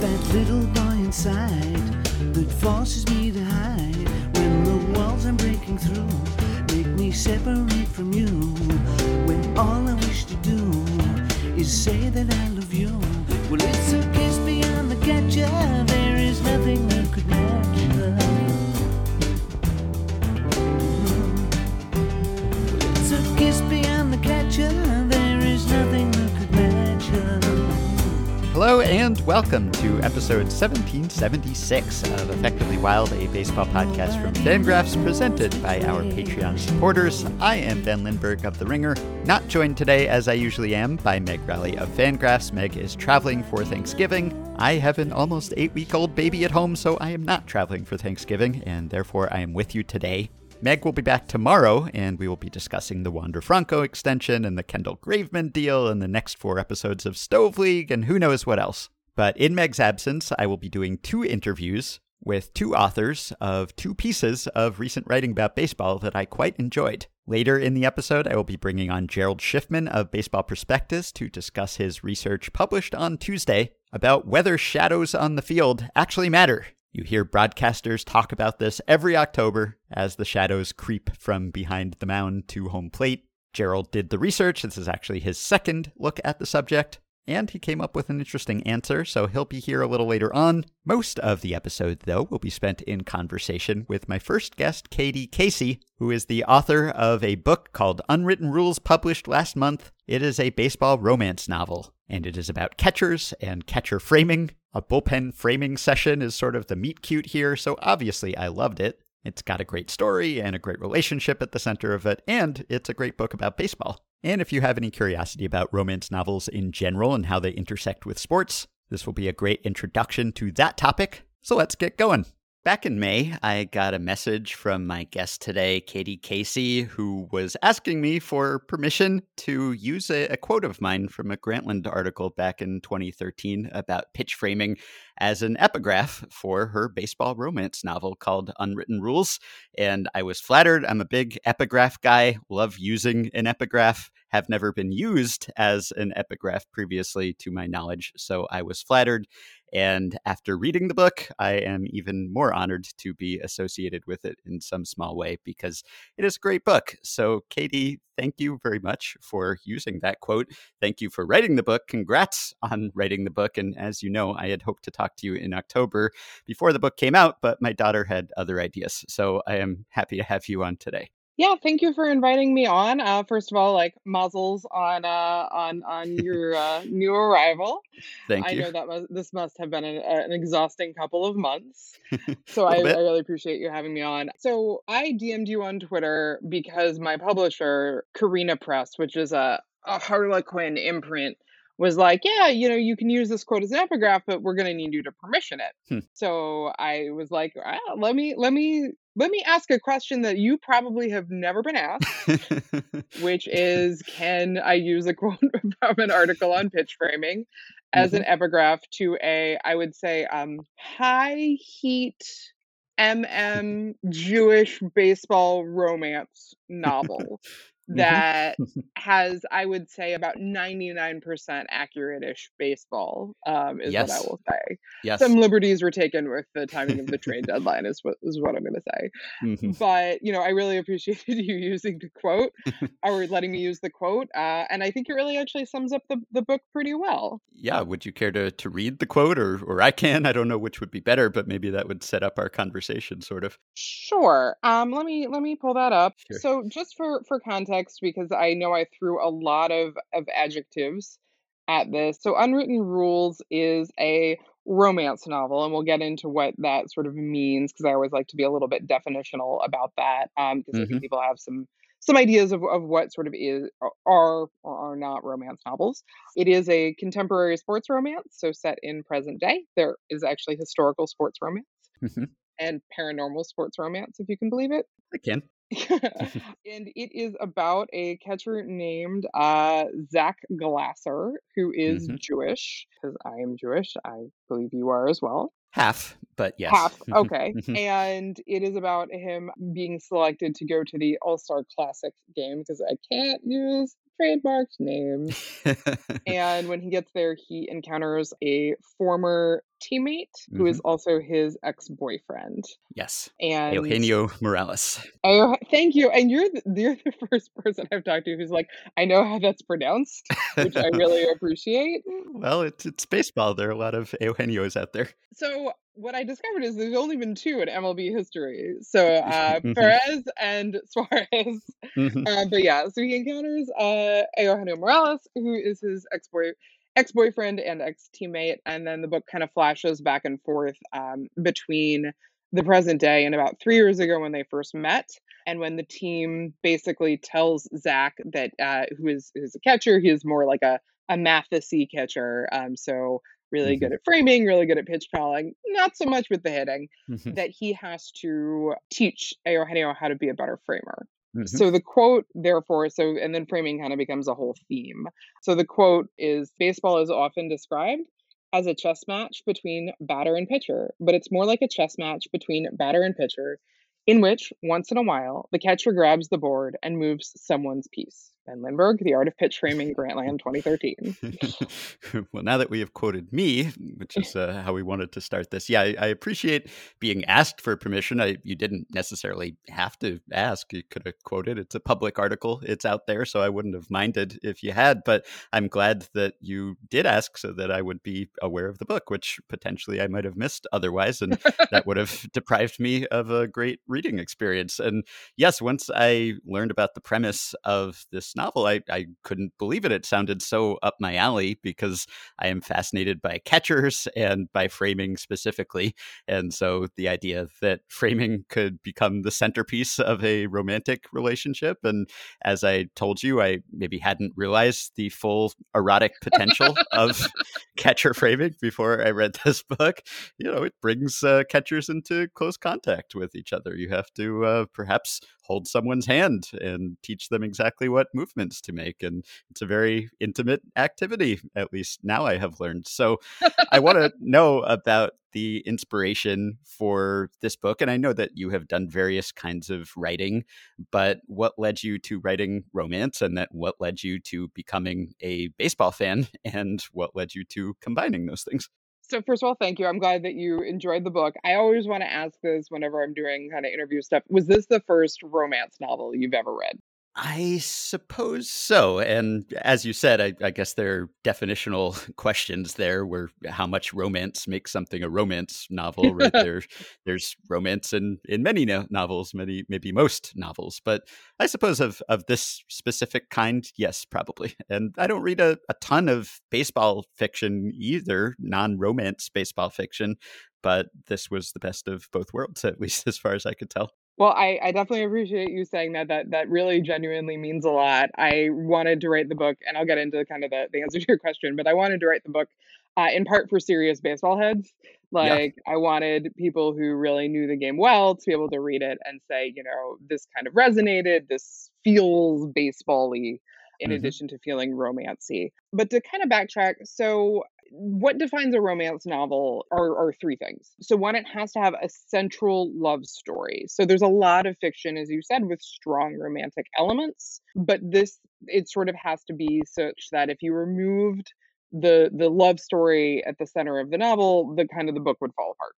that little boy inside that forces me to hide when the walls I'm breaking through make me separate from you. When all I wish to do is say that I love you. Well, it's a kiss beyond the catcher. There is nothing Hello and welcome to episode 1776 of Effectively Wild, a baseball podcast from Fangraphs presented by our Patreon supporters. I am Ben Lindbergh of The Ringer, not joined today as I usually am by Meg Rowley of Fangraphs. Meg is traveling for Thanksgiving. I have an almost eight week old baby at home, so I am not traveling for Thanksgiving, and therefore I am with you today. Meg will be back tomorrow, and we will be discussing the Wander Franco extension and the Kendall Graveman deal and the next four episodes of Stove League and who knows what else. But in Meg's absence, I will be doing two interviews with two authors of two pieces of recent writing about baseball that I quite enjoyed. Later in the episode, I will be bringing on Gerald Schiffman of Baseball Prospectus to discuss his research published on Tuesday about whether shadows on the field actually matter. You hear broadcasters talk about this every October as the shadows creep from behind the mound to home plate. Gerald did the research. This is actually his second look at the subject, and he came up with an interesting answer, so he'll be here a little later on. Most of the episode, though, will be spent in conversation with my first guest, Katie Casey, who is the author of a book called Unwritten Rules, published last month. It is a baseball romance novel, and it is about catchers and catcher framing. A bullpen framing session is sort of the meet cute here, so obviously I loved it. It's got a great story and a great relationship at the center of it, and it's a great book about baseball. And if you have any curiosity about romance novels in general and how they intersect with sports, this will be a great introduction to that topic. So let's get going. Back in May, I got a message from my guest today, Katie Casey, who was asking me for permission to use a, a, quote of mine from a Grantland article back in 2013 about pitch framing as an epigraph for her baseball romance novel called Unwritten Rules. And I was flattered. I'm a big epigraph guy, love using an epigraph have never been used as an epigraph previously to my knowledge. So I was flattered. And after reading the book, I am even more honored to be associated with it in some small way because it is a great book. So, Katie, thank you very much for using that quote. Thank you for writing the book. Congrats on writing the book. And as you know, I had hoped to talk to you in October before the book came out, but my daughter had other ideas. So, I am happy to have you on today. Yeah, thank you for inviting me on. Uh, first of all, like muzzles on uh, on on your uh, new arrival. Thank I you. know that must, this must have been an, an exhausting couple of months. So I, I really appreciate you having me on. So I DM'd you on Twitter because my publisher, Carina Press, which is a, a Harlequin imprint, was like, yeah, you know, you can use this quote as an epigraph, but we're going to need you to permission it. Hmm. So I was like, ah, let me let me let me ask a question that you probably have never been asked, which is, can I use a quote from an article on pitch framing as an epigraph to a, I would say, um, high heat MM Jewish baseball romance novel Mhm. that has, I would say, about 99% accurate-ish baseball, um, is what I will say. yes. Some liberties were taken with the timing of the trade deadline is what is what I'm gonna say. Mhm. But, you know, I really appreciated you using the quote or letting me use the quote. Uh, and I think it really actually sums up the, the book pretty well. Yeah, would you care to, to read the quote or, or I can? I don't know which would be better, but maybe that would set up our conversation sort of. Sure. Um, let me let me pull that up. Sure. So just for for context, because I know I threw a lot of of adjectives at this. So Unwritten Rules is a romance novel, and we'll get into what that sort of means because I always like to be a little bit definitional about that. Um, because I think people have some some ideas of, of what sort of is are or are not romance novels. It is a contemporary sports romance, so set in present day. There is actually historical sports romance Mhm. and paranormal sports romance, if you can believe it. I can. and it is about a catcher named uh, Zach Glasser, who is Mhm. Jewish, because I am Jewish. I believe you are as well. Half, but yes. Half, okay. Mhm. and it is about him being selected to go to the All Star Classic game, because I can't use trademarked names. and when he gets there, he encounters a former teammate who is also his ex-boyfriend. yes. And Eugenio Morales. Oh, thank you. And you're the, you're the first person I've talked to who's like, I know how that's pronounced, which I really appreciate. Well, it's, it's baseball. There are a lot of Eugenios out there. So what I discovered is there's only been two in MLB history. So uh, Mhm. Perez and Suarez. Mhm. Uh, but yeah, so he encounters uh, Eugenio Morales, who is his ex-boy ex-boyfriend and ex-teammate, and then the book kind of flashes back and forth um, between the present day and about three years ago when they first met, and when the team basically tells Zach that uh, who is who's a catcher, he is more like a a Mathis-y catcher, um, so really good at framing, really good at pitch calling, not so much with the hitting Mhm. that he has to teach Eugenio how to be a better framer. Mhm. So the quote, therefore, so and then framing kind of becomes a whole theme. So the quote is baseball is often described as a chess match between batter and pitcher, but it's more like a chess match between batter and pitcher, in which, once in a while, the catcher grabs the board and moves someone's piece. Ben Lindbergh, The Art of Pitch Framing, Grantland 2013. well, now that we have quoted me, which is uh, how we wanted to start this, yeah, I, I appreciate being asked for permission. I, you didn't necessarily have to ask. You could have quoted. It's a public article. It's out there, so I wouldn't have minded if you had. But I'm glad that you did ask, so that I would be aware of the book, which potentially I might have missed otherwise, and that would have deprived me of a great reading experience. And yes, once I learned about the premise of this novel, I, I couldn't believe it. It sounded so up my alley because I am fascinated by catchers and by framing specifically. And so the idea that framing could become the centerpiece of a romantic relationship. And as I told you, I maybe hadn't realized the full erotic potential of catcher framing before I read this book. You know, it brings uh, catchers into close contact with each other. You have to uh, perhaps hold someone's hand and teach them exactly what movements to make. And it's a very intimate activity, at least now I have learned. So I want to know about the inspiration for this book. And I know that you have done various kinds of writing, but what led you to writing romance and that what led you to becoming a baseball fan and what led you to combining those things? So first of all, thank you. I'm glad that you enjoyed the book. I always want to ask this whenever I'm doing kind of interview stuff. Was this the first romance novel you've ever read? I suppose so. And as you said, I, I, guess there are definitional questions there where how much romance makes something a romance novel, right? there, there's romance in, in many no- novels, many, maybe most novels. But I suppose of, of this specific kind, yes, probably. And I don't read a, a ton of baseball fiction either, non romance baseball fiction. But this was the best of both worlds, at least as far as I could tell. Well, I, I definitely appreciate you saying that. That that really genuinely means a lot. I wanted to write the book, and I'll get into kind of the, the answer to your question, but I wanted to write the book uh, in part for serious baseball heads. Like yeah. I wanted people who really knew the game well to be able to read it and say, you know, this kind of resonated. This feels baseball-y in mm-hmm. addition to feeling romancy. But to kind of backtrack, so what defines a romance novel are, are, three things. So, one, it has to have a central love story. So, there's a lot of fiction, as you said, with strong romantic elements, but this, it sort of has to be such that if you removed the the love story at the center of the novel, the kind of the book would fall apart.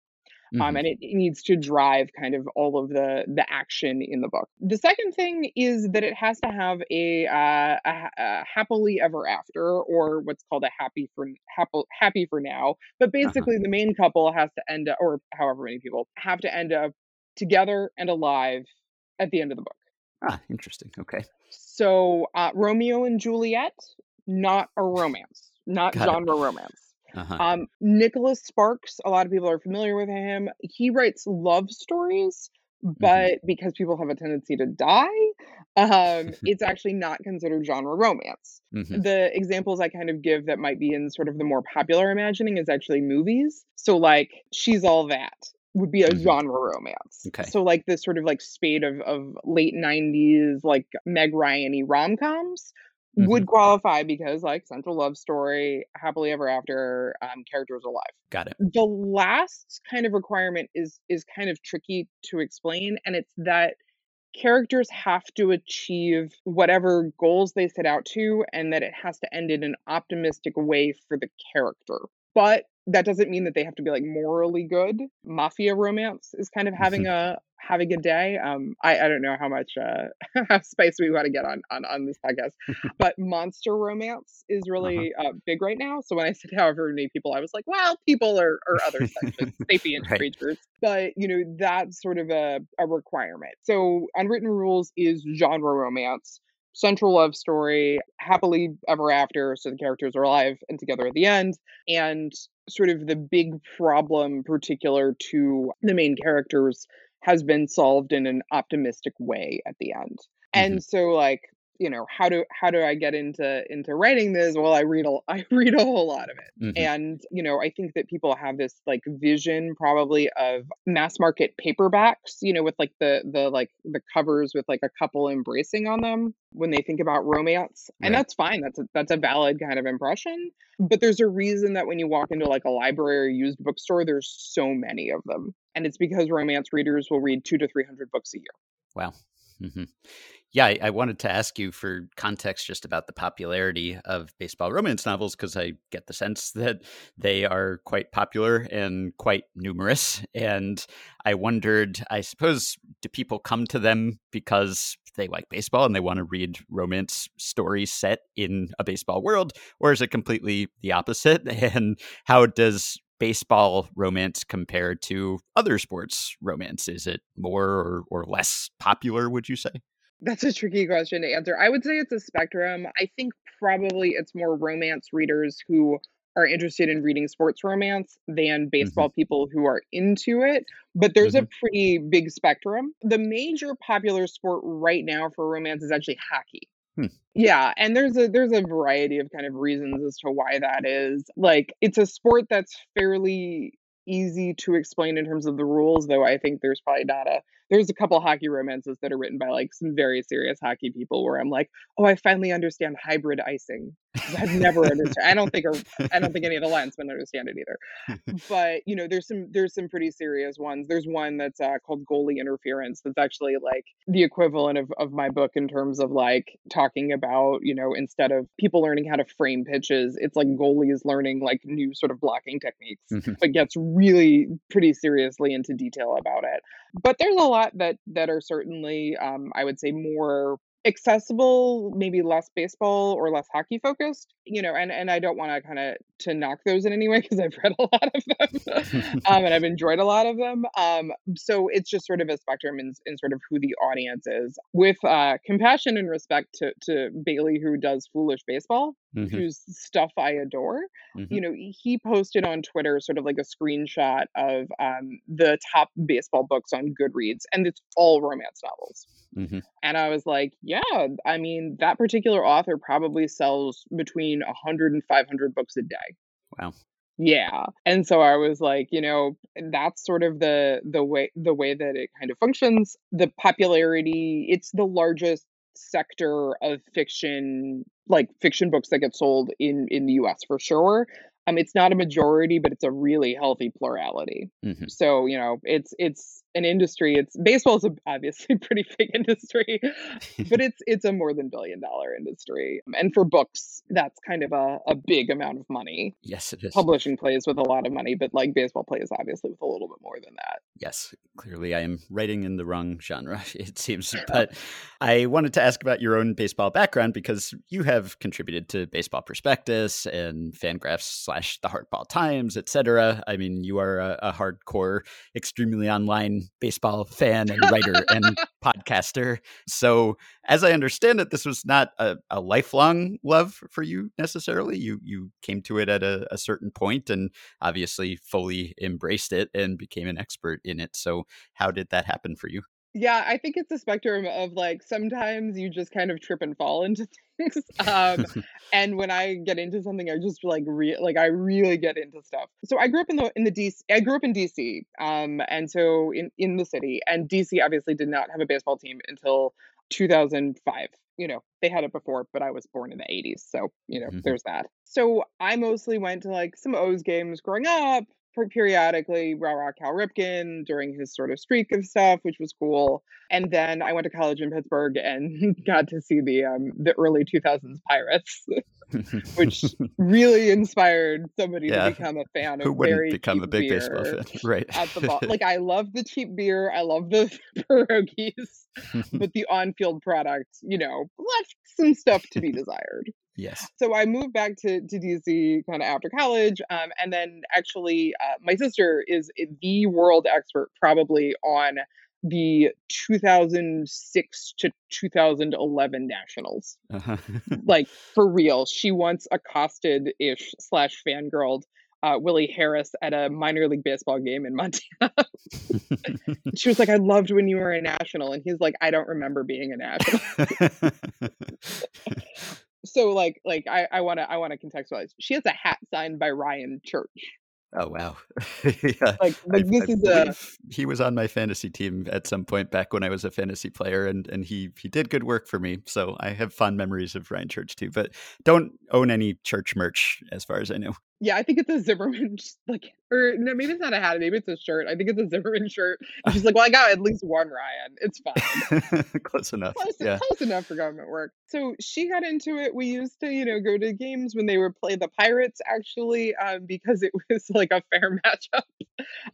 Mm-hmm. Um, and it, it, needs to drive kind of all of the the action in the book. The second thing is that it has to have a, uh, a, a happily ever after, or what's called a happy for happy happy for now. But basically, uh-huh. the main couple has to end up, or however many people have to end up together and alive at the end of the book. Ah, interesting. Okay. So uh, Romeo and Juliet, not a romance, not Got genre it. romance. Uh-huh. Um, Nicholas Sparks, a lot of people are familiar with him. He writes love stories, but mm-hmm. because people have a tendency to die, um, it's actually not considered genre romance. Mm-hmm. The examples I kind of give that might be in sort of the more popular imagining is actually movies. So, like, She's All That would be a Mhm. genre romance. Okay. So, like, this sort of like spade of, of late 90s, like Meg Ryan rom coms would qualify because like central love story happily ever after um, characters alive Got it. the last kind of requirement is is kind of tricky to explain and it's that characters have to achieve whatever goals they set out to and that it has to end in an optimistic way for the character. But that doesn't mean that they have to be like morally good. Mafia romance is kind of having a having a good day. Um, I, I don't know how much uh, spicy we want to get on, on on this podcast, but monster romance is Uh-huh. really uh, big right now. So when I said however many people, I was like, well, people are, are other sections, sapient Right. creatures. But you know that's sort of a, a requirement. So unwritten rules is genre romance. Central love story, happily ever after, so the characters are alive and together at the end and sort of the big problem particular to the main characters has been solved in an optimistic way at the end. And so like you know how do how do i get into into writing this? Well i read a i read a whole lot of it. Mhm. and you know i think that people have this like vision probably of mass market paperbacks you know with like the the like the covers with like a couple embracing on them when they think about romance. And that's fine. That's a, that's a valid kind of impression. But there's a reason that when you walk into like a library or used bookstore there's so many of them and it's because romance readers will read 2 to 300 books a year Wow. hmm Yeah, I, I wanted to ask you for context just about the popularity of baseball romance novels because I get the sense that they are quite popular and quite numerous. And I wondered, I suppose, do people come to them because they like baseball and they want to read romance stories set in a baseball world, or is it completely the opposite? And how does baseball romance compared to other sports romance? Is it more or, or less popular, would you say? That's a tricky question to answer. I would say it's a spectrum. I think probably it's more romance readers who are interested in reading sports romance than mm-hmm. baseball people who are into it. But there's a mm-hmm. pretty big spectrum. The major popular sport right now for romance is actually hockey. Hmm. Yeah, and there's a there's a variety of kind of reasons as to why that is. Like it's a sport that's fairly easy to explain in terms of the rules, though I think there's probably not a there's a couple hockey romances that are written by like some very serious hockey people where I'm like, oh, I finally understand hybrid icing. I've never understood. I don't think or I don't think any of the linesmen understand it either. But you know, there's some there's some pretty serious ones. There's one that's uh, called goalie interference. That's actually like the equivalent of of my book in terms of like talking about you know instead of people learning how to frame pitches, it's like goalies learning like new sort of blocking techniques Mhm. but gets really pretty seriously into detail about it. But there's a lot that that are certainly, um, I would say, more accessible, maybe less baseball or less hockey focused. You know, and and I don't want to kind of to knock those in any way because I've read a lot of them, um, and I've enjoyed a lot of them. Um, so it's just sort of a spectrum in, in sort of who the audience is, with uh, compassion and respect to to Bailey who does Foolish Baseball, Mhm. whose stuff I adore Mhm. you know, he posted on Twitter sort of like a screenshot of um, the top baseball books on Goodreads, and it's all romance novels. Mhm. And I was like, yeah, I mean, that particular author probably sells between 100 and 500 books a day. Wow. Yeah. And so I was like, you know, that's sort of the the way the way that it kind of functions. The popularity, it's the largest sector of fiction, like fiction books that get sold in in the US for sure. Um it's not a majority, but it's a really healthy plurality. Mhm. So, you know, it's it's an industry. It's baseball is obviously a pretty big industry, but it's it's a more than billion dollar industry. And for books, that's kind of a, a big amount of money Yes, it is. publishing plays with a lot of money, but like baseball plays obviously with a little bit more than that. Yes, clearly I am writing in the wrong genre, it seems. But I wanted to ask about your own baseball background because you have contributed to Baseball Prospectus and Fangraphs slash the Hardball Times, etc. I mean, you are a, a hardcore, extremely online baseball fan and writer and podcaster. So, as I understand it, this was not a, a lifelong love for you necessarily. You you came to it at a, a certain point and obviously fully embraced it and became an expert in it. So, how did that happen for you? Yeah, I think it's a spectrum of like sometimes you just kind of trip and fall into things. Um, and when I get into something, I just like re- like I really get into stuff. So I grew up in the in the DC. I grew up in DC, um, and so in in the city. And DC obviously did not have a baseball team until 2005. You know, they had it before, but I was born in the 80s, so you know, Mhm. there's that. So I mostly went to like some O's games growing up. Periodically rah rah Cal Ripken during his sort of streak of stuff, which was cool. And then I went to college in Pittsburgh and got to see the um, the early 2000s Pirates, which really inspired somebody yeah. to become a fan of Who wouldn't very become a big baseball fan, right? At the ball, like I love the cheap beer, I love the pierogies, but the on-field product, you know, left some stuff to be desired. Yes. So I moved back to, to DC kind of after college. Um, and then actually, uh, my sister is the world expert probably on the 2006 to 2011 nationals. Uh-huh. like for real. She once accosted ish slash fangirled uh, Willie Harris at a minor league baseball game in Montana. she was like, I loved when you were a national. And he's like, I don't remember being a national so like like I I want to I want to contextualize. She has a hat signed by Ryan Church. Oh wow! yeah, like, like I, this I is a he was on my fantasy team at some point back when I was a fantasy player, and and he he did good work for me. So I have fond memories of Ryan Church too, but don't own any church merch as far as I know. Yeah, I think it's a Zimmerman like or no, maybe it's not a hat, maybe it's a shirt. I think it's a Zimmerman shirt. And she's like, Well, I got at least one Ryan. It's fine. close enough. Close, yeah. close enough for government work. So she got into it. We used to, you know, go to games when they would play the Pirates actually, um, because it was like a fair matchup.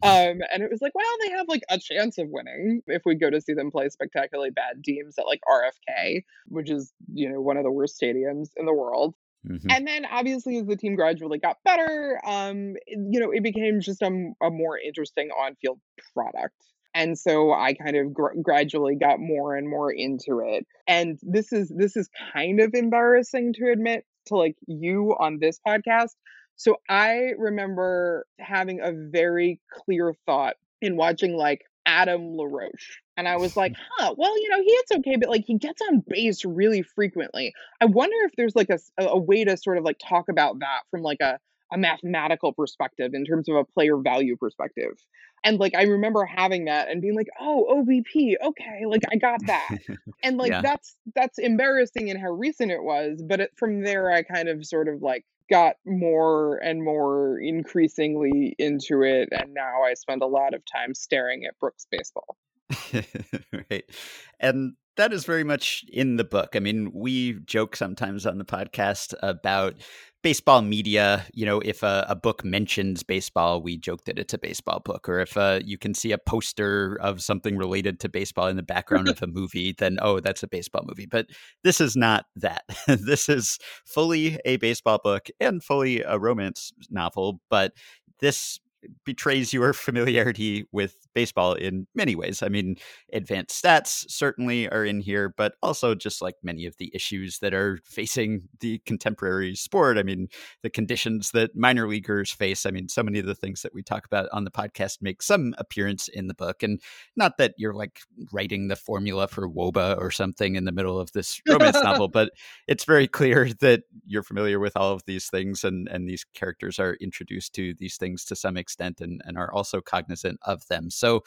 Um, and it was like, well, they have like a chance of winning if we go to see them play spectacularly bad teams at like RFK, which is, you know, one of the worst stadiums in the world. Mm-hmm. And then obviously as the team gradually got better, um, you know, it became just a, a more interesting on-field product. And so I kind of gr- gradually got more and more into it. And this is this is kind of embarrassing to admit to like you on this podcast. So I remember having a very clear thought in watching like Adam LaRoche. And I was like, huh, well, you know, he hits okay, but like he gets on base really frequently. I wonder if there's like a, a way to sort of like talk about that from like a, a mathematical perspective in terms of a player value perspective. And like I remember having that and being like, oh, OBP, okay, like I got that. and like yeah. that's that's embarrassing in how recent it was, but it, from there I kind of sort of like got more and more increasingly into it and now I spend a lot of time staring at Brooks baseball. right. And that is very much in the book. I mean, we joke sometimes on the podcast about baseball media. You know, if a, a book mentions baseball, we joke that it's a baseball book. Or if uh, you can see a poster of something related to baseball in the background of a movie, then oh, that's a baseball movie. But this is not that. this is fully a baseball book and fully a romance novel. But this betrays your familiarity with baseball in many ways. I mean, advanced stats certainly are in here, but also just like many of the issues that are facing the contemporary sport. I mean, the conditions that minor leaguers face. I mean, so many of the things that we talk about on the podcast make some appearance in the book. And not that you're like writing the formula for WOBA or something in the middle of this romance novel, but it's very clear that you're familiar with all of these things and, and these characters are introduced to these things to some extent and, and are also cognizant of them. So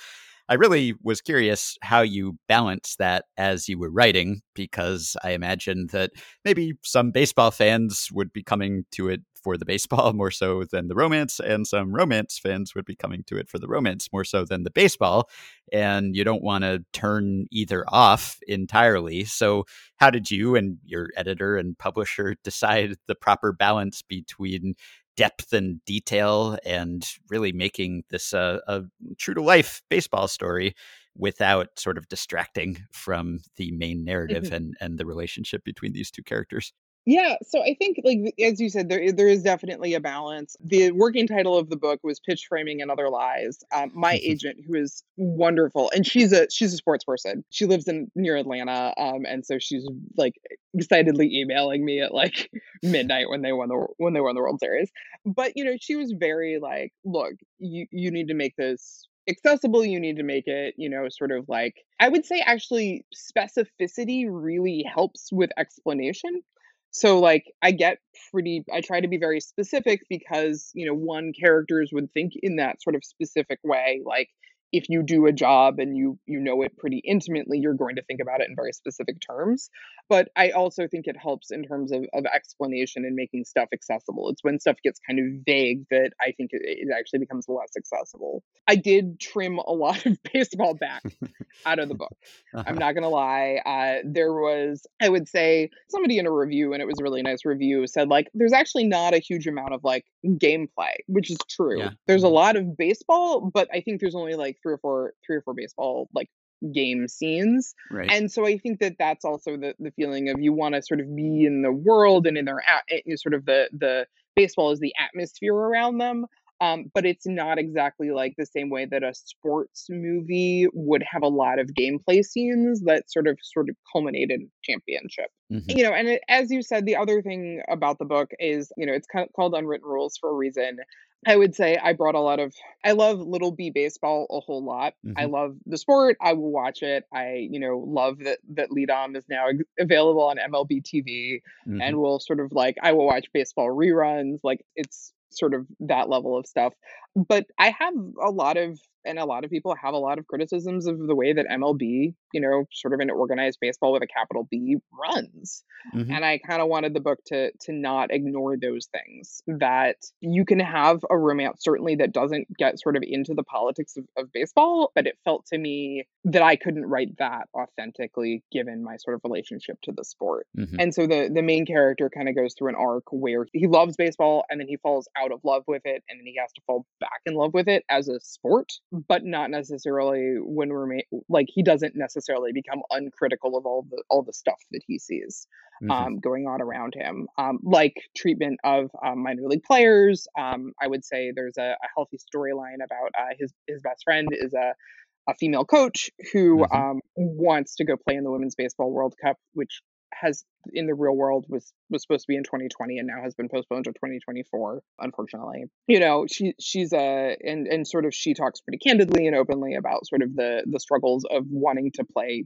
I really was curious how you balance that as you were writing, because I imagine that maybe some baseball fans would be coming to it for the baseball more so than the romance, and some romance fans would be coming to it for the romance more so than the baseball. And you don't want to turn either off entirely. So, how did you and your editor and publisher decide the proper balance between depth and detail and really making this uh, a true to life baseball story without sort of distracting from the main narrative mm-hmm. and and the relationship between these two characters yeah, so I think, like as you said, there there is definitely a balance. The working title of the book was "Pitch Framing and Other Lies." Um, my mm-hmm. agent, who is wonderful, and she's a she's a sports person. She lives in near Atlanta, um, and so she's like excitedly emailing me at like midnight when they won the when they won the World Series. But you know, she was very like, "Look, you you need to make this accessible you need to make it you know sort of like i would say actually specificity really helps with explanation so like i get pretty i try to be very specific because you know one characters would think in that sort of specific way like if you do a job and you you know it pretty intimately you're going to think about it in very specific terms but i also think it helps in terms of, of explanation and making stuff accessible it's when stuff gets kind of vague that i think it, it actually becomes less accessible i did trim a lot of baseball back out of the book uh-huh. i'm not going to lie uh, there was i would say somebody in a review and it was a really nice review said like there's actually not a huge amount of like gameplay which is true yeah. there's a mm-hmm. lot of baseball but i think there's only like three or four three or four baseball like game scenes right. and so i think that that's also the, the feeling of you want to sort of be in the world and in their at, eh, eh, sort of the the baseball is the atmosphere around them um, but it's not exactly like the same way that a sports movie would have a lot of gameplay scenes that sort of sort of culminated championship. Mm-hmm. You know, and it, as you said, the other thing about the book is, you know, it's called Unwritten Rules for a reason. I would say I brought a lot of I love Little B baseball a whole lot. Mm-hmm. I love the sport. I will watch it. I, you know, love that that Lead On is now available on MLB TV mm-hmm. and will sort of like I will watch baseball reruns. Like it's sort of that level of stuff. But I have a lot of and a lot of people have a lot of criticisms of the way that MLB, you know, sort of an organized baseball with a capital B runs. Mm-hmm. And I kind of wanted the book to to not ignore those things. That you can have a romance certainly that doesn't get sort of into the politics of, of baseball, but it felt to me that I couldn't write that authentically given my sort of relationship to the sport. Mm-hmm. And so the the main character kind of goes through an arc where he loves baseball and then he falls out of love with it and then he has to fall back in love with it as a sport but not necessarily when we're like he doesn't necessarily become uncritical of all the all the stuff that he sees mm-hmm. um, going on around him. Um, like treatment of um, minor league players, um, I would say there's a, a healthy storyline about uh, his his best friend is a a female coach who mm-hmm. um, wants to go play in the Women's Baseball World Cup, which has in the real world was was supposed to be in 2020 and now has been postponed to 2024 unfortunately. You know she she's a and and sort of she talks pretty candidly and openly about sort of the the struggles of wanting to play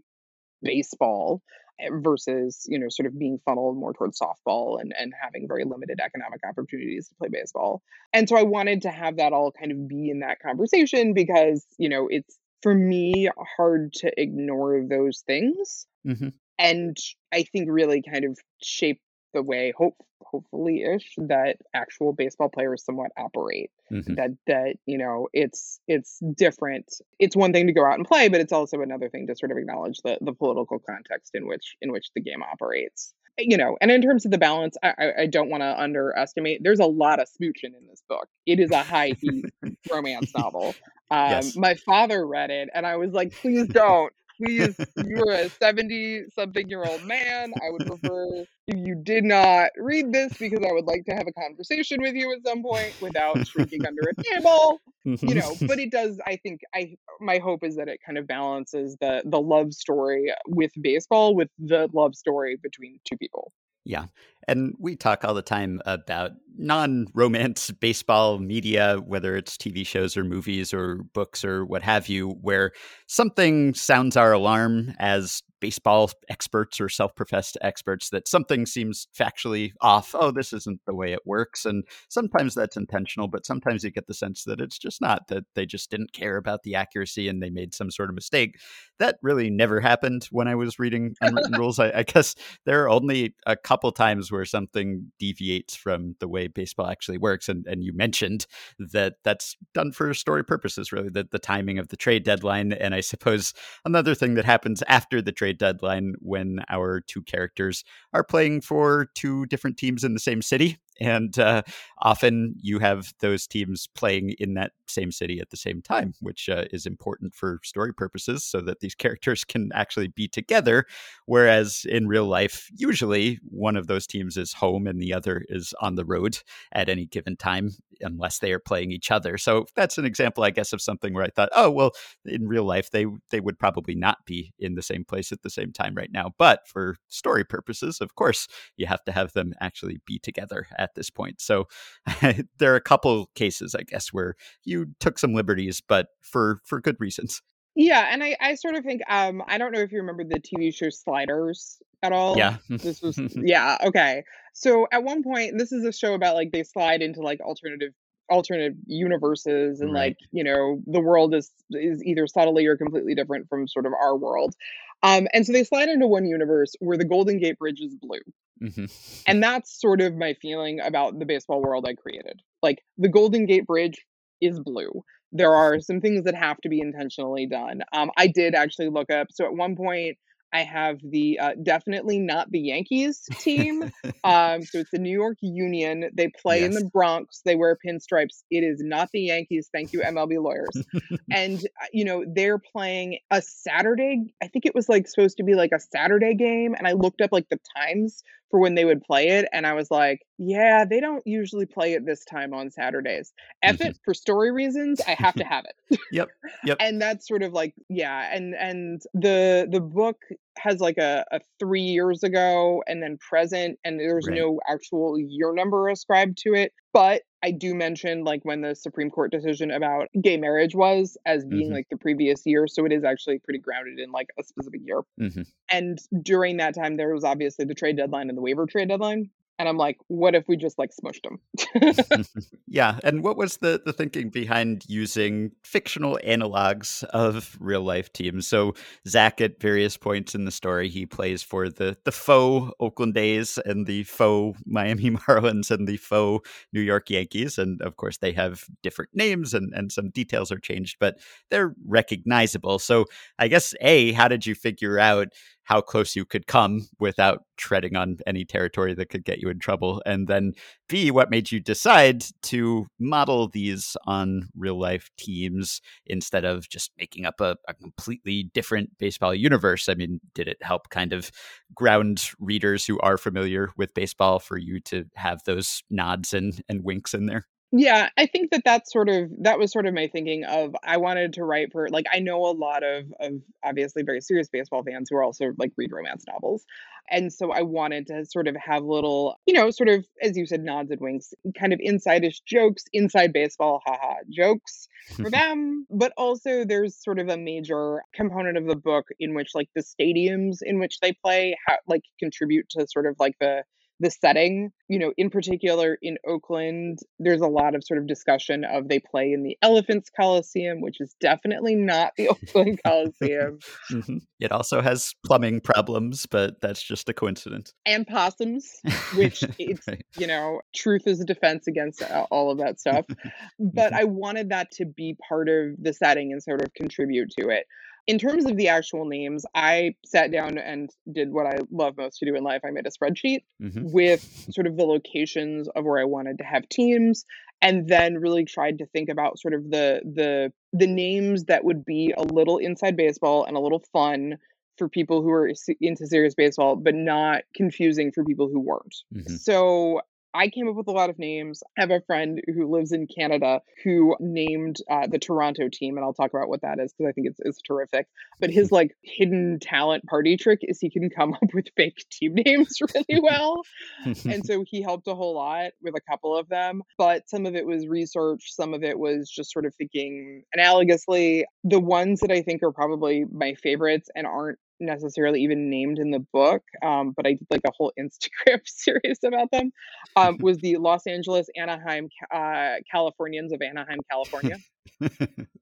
baseball eh, versus you know sort of being funneled more towards softball and and having very limited economic opportunities to play baseball. And so i wanted to have that all kind of be in that conversation because you know it's for me hard to ignore those things. Mm-hmm and I think really kind of shape the way hope hopefully ish that actual baseball players somewhat operate. Mm-hmm. that that you know it's it's different. It's one thing to go out and play but it's also another thing to sort of acknowledge the the political context in which in which the game operates. You know and in terms of the balance i i don't want to underestimate there's a lot of smooching in this book. It is a high heat romance novel. Um yes. my father read it and i was like please don't please, you're a 70 something year old man. I would prefer if you did not read this because I would like to have a conversation with you at some point without shrinking under a table. You mm-hmm. know, but it does I think I my hope is that it kind of balances the the love story with baseball with the love story between two people. Yeah. And we talk all the time about non romance baseball media, whether it's TV shows or movies or books or what have you, where something sounds our alarm as baseball experts or self professed experts that something seems factually off. Oh, this isn't the way it works. And sometimes that's intentional, but sometimes you get the sense that it's just not, that they just didn't care about the accuracy and they made some sort of mistake. That really never happened when I was reading Unwritten Rules. I, I guess there are only a couple times where something deviates from the way baseball actually works. And, and you mentioned that that's done for story purposes, really, that the timing of the trade deadline. And I suppose another thing that happens after the trade deadline when our two characters are playing for two different teams in the same city and uh, often you have those teams playing in that same city at the same time, which uh, is important for story purposes so that these characters can actually be together. Whereas in real life, usually one of those teams is home and the other is on the road at any given time, unless they are playing each other. So that's an example, I guess, of something where I thought, oh, well, in real life, they, they would probably not be in the same place at the same time right now. But for story purposes, of course, you have to have them actually be together at this point. So there are a couple cases, I guess, where you took some liberties, but for for good reasons. Yeah, and I, I sort of think um I don't know if you remember the TV show Sliders at all. Yeah. this was yeah, okay. So at one point this is a show about like they slide into like alternative alternative universes and Right. like you know the world is is either subtly or completely different from sort of our world um and so they slide into one universe where the golden gate bridge is blue hmm and that's sort of my feeling about the baseball world i created like the golden gate bridge is blue there are some things that have to be intentionally done um i did actually look up so at one point i have the uh, definitely not the yankees team um, so it's the New York Union. They play in the Bronx. They wear pinstripes. It is not the Yankees. Thank you, MLB lawyers. and uh, you know they're playing a Saturday. I think it was like supposed to be like a Saturday game, and I looked up like the times for when they would play it, and I was like, yeah, they don't usually play it this time on Saturdays. F Mhm. it for story reasons. I have to have it Yep. Yep. and that's sort of like yeah and and the the book has like a, a three years ago and then present and there's Right. no actual year number ascribed to it but i do mention like when the supreme court decision about gay marriage was as being Mhm. like the previous year so it is actually pretty grounded in like a specific year. Hmm and during that time there was obviously the trade deadline and the waiver trade deadline and i'm like what if we just like smushed them yeah. And what was the, the thinking behind using fictional analogs of real life teams? So Zach, at various points in the story, he plays for the the faux Oakland A's and the faux Miami Marlins and the faux New York Yankees, and of course they have different names and and some details are changed, but they're recognizable. So I guess a, how did you figure out how close you could come without treading on any territory that could get you in trouble? And then B, what made you decide to model these on real life teams instead of just making up a, a completely different baseball universe? I mean, did it help kind of ground readers who are familiar with baseball for you to have those nods and, and winks in there? Yeah, I think that that's sort of that was sort of my thinking of I wanted to write for like I know a lot of of obviously very serious baseball fans who are also like read romance novels. And so I wanted to sort of have little, you know, sort of as you said nods and winks, kind of inside-ish jokes, inside baseball haha jokes for them, but also there's sort of a major component of the book in which like the stadiums in which they play ha- like contribute to sort of like the the setting you know in particular in oakland there's a lot of sort of discussion of they play in the elephants coliseum which is definitely not the oakland coliseum Mhm. It also has plumbing problems, but that's just a coincidence. and possums which it's Right. you know truth is a defense against all of that stuff but Mhm. i wanted that to be part of the setting and sort of contribute to it in terms of the actual names i sat down and did what i love most to do in life i made a spreadsheet Mhm. with sort of the locations of where I wanted to have teams and then really tried to think about sort of the the the names that would be a little inside baseball and a little fun for people who are into serious baseball but not confusing for people who weren't. Mhm. So I came up with a lot of names. I have a friend who lives in Canada who named uh, the Toronto team, and I'll talk about what that is because I think it's, it's terrific. But his like hidden talent party trick is he can come up with fake team names really well and so he helped a whole lot with a couple of them but some of it was research some of it was just sort of thinking analogously the ones that i think are probably my favorites and aren't necessarily even named in the book um, but i did like a whole instagram series about them um, was the los angeles anaheim uh, californians of anaheim california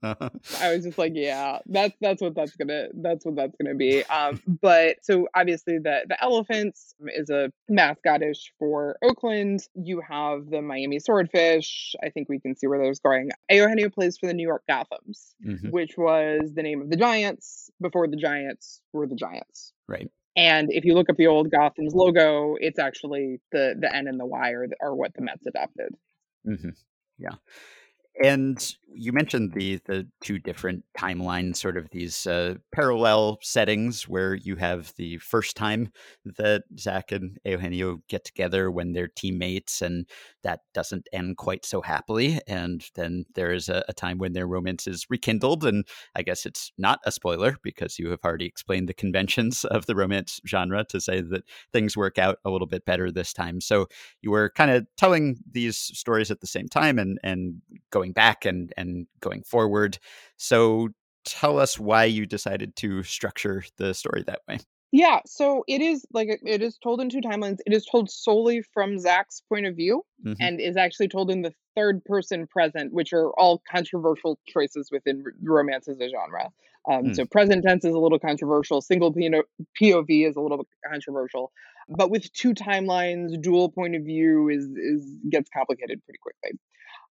Uh-huh. I was just like, yeah, that's that's what that's gonna that's what that's gonna be. Um, but so obviously the the elephants is a mascotish for Oakland. You have the Miami Swordfish. I think we can see where those going. Eugenio plays for the New York Gothams, Mhm. which was the name of the Giants before the Giants were the Giants. Right. And if you look up the old Gotham's logo, it's actually the the N and the Y are, are what the Mets adopted. hmm Yeah. And you mentioned the the two different timelines, sort of these uh, parallel settings where you have the first time that Zach and Eugenio get together when they're teammates, and that doesn't end quite so happily. And then there is a, a time when their romance is rekindled, and I guess it's not a spoiler because you have already explained the conventions of the romance genre to say that things work out a little bit better this time. So you were kind of telling these stories at the same time and and going back and and going forward. So tell us why you decided to structure the story that way. Yeah, so it is like it is told in two timelines. It is told solely from Zach's point of view Mhm. and is actually told in the third person present, which are all controversial choices within r- romance as a genre. Um, Mm. so present tense is a little controversial. Single PO- POV is a little controversial, but with two timelines, dual point of view is is gets complicated pretty quickly.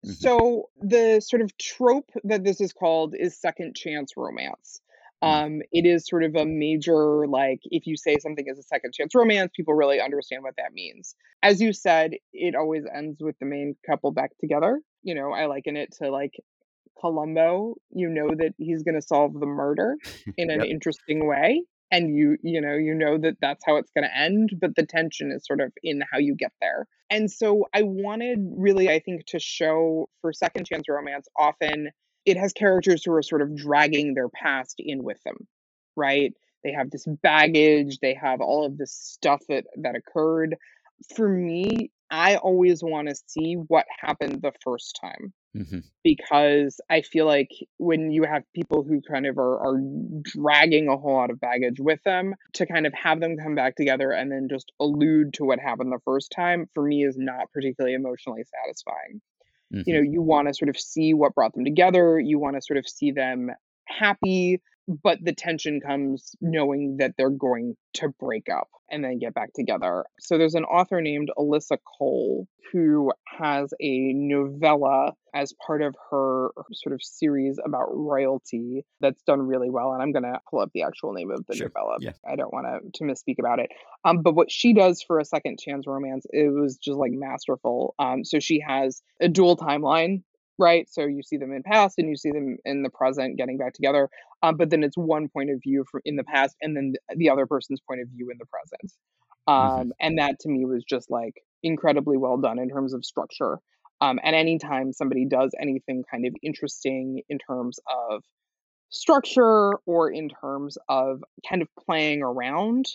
Mhm. So the sort of trope that this is called is second chance romance. Mm. Um, it is sort of a major like if you say something is a second chance romance, people really understand what that means. As you said, it always ends with the main couple back together. You know, I liken it to like Columbo. You know that he's going to solve the murder in an Yep. interesting way and you you know you know that that's how it's going to end but the tension is sort of in how you get there. And so i wanted really i think to show for second chance romance often it has characters who are sort of dragging their past in with them right? They have this baggage they have all of this stuff that that occurred. For me i always want to see what happened the first time Mhm. because I feel like when you have people who kind of are, are dragging a whole lot of baggage with them, to kind of have them come back together and then just allude to what happened the first time, for me, is not particularly emotionally satisfying. Mhm. You know, you want to sort of see what brought them together, you want to sort of see them happy, but the tension comes knowing that they're going to break up and then get back together. So there's an author named Alyssa Cole who has a novella as part of her sort of series about royalty that's done really well. And I'm going to pull up the actual name of the Sure. novella. Yeah. I don't want to to misspeak about it. Um, but what she does for a second chance romance, it was just like masterful. Um, so she has a dual timeline. Right, so you see them in past and you see them in the present getting back together, um, but then it's one point of view from in the past and then the other person's point of view in the present. Mhm. Um, and that to me was just like incredibly well done in terms of structure. Um, and anytime somebody does anything kind of interesting in terms of structure or in terms of kind of playing around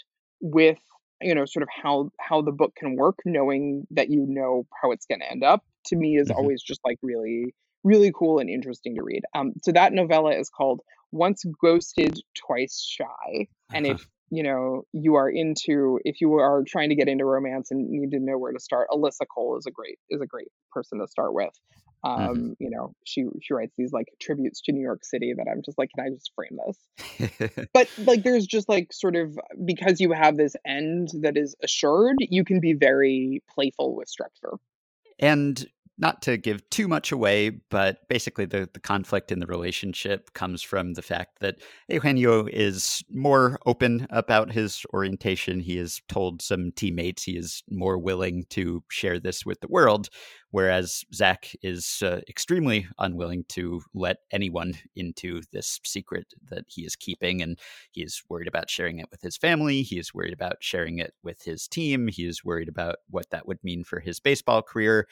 with you know sort of how how the book can work knowing that you know how it's going to end up to me is Mhm. always just like really really cool and interesting to read um so that novella is called once ghosted twice shy and Uh-huh. if you know you are into if you are trying to get into romance and need to know where to start alyssa cole is a great is a great person to start with um you know she she writes these like tributes to new york city that i'm just like can i just frame this? But like there's just like sort of because you have this end that is assured you can be very playful with structure. And not to give too much away, but basically the, the conflict in the relationship comes from the fact that Eugenio is more open about his orientation. He has told some teammates he is more willing to share this with the world, whereas Zach is uh, extremely unwilling to let anyone into this secret that he is keeping. And he is worried about sharing it with his family. He is worried about sharing it with his team. He is worried about what that would mean for his baseball career.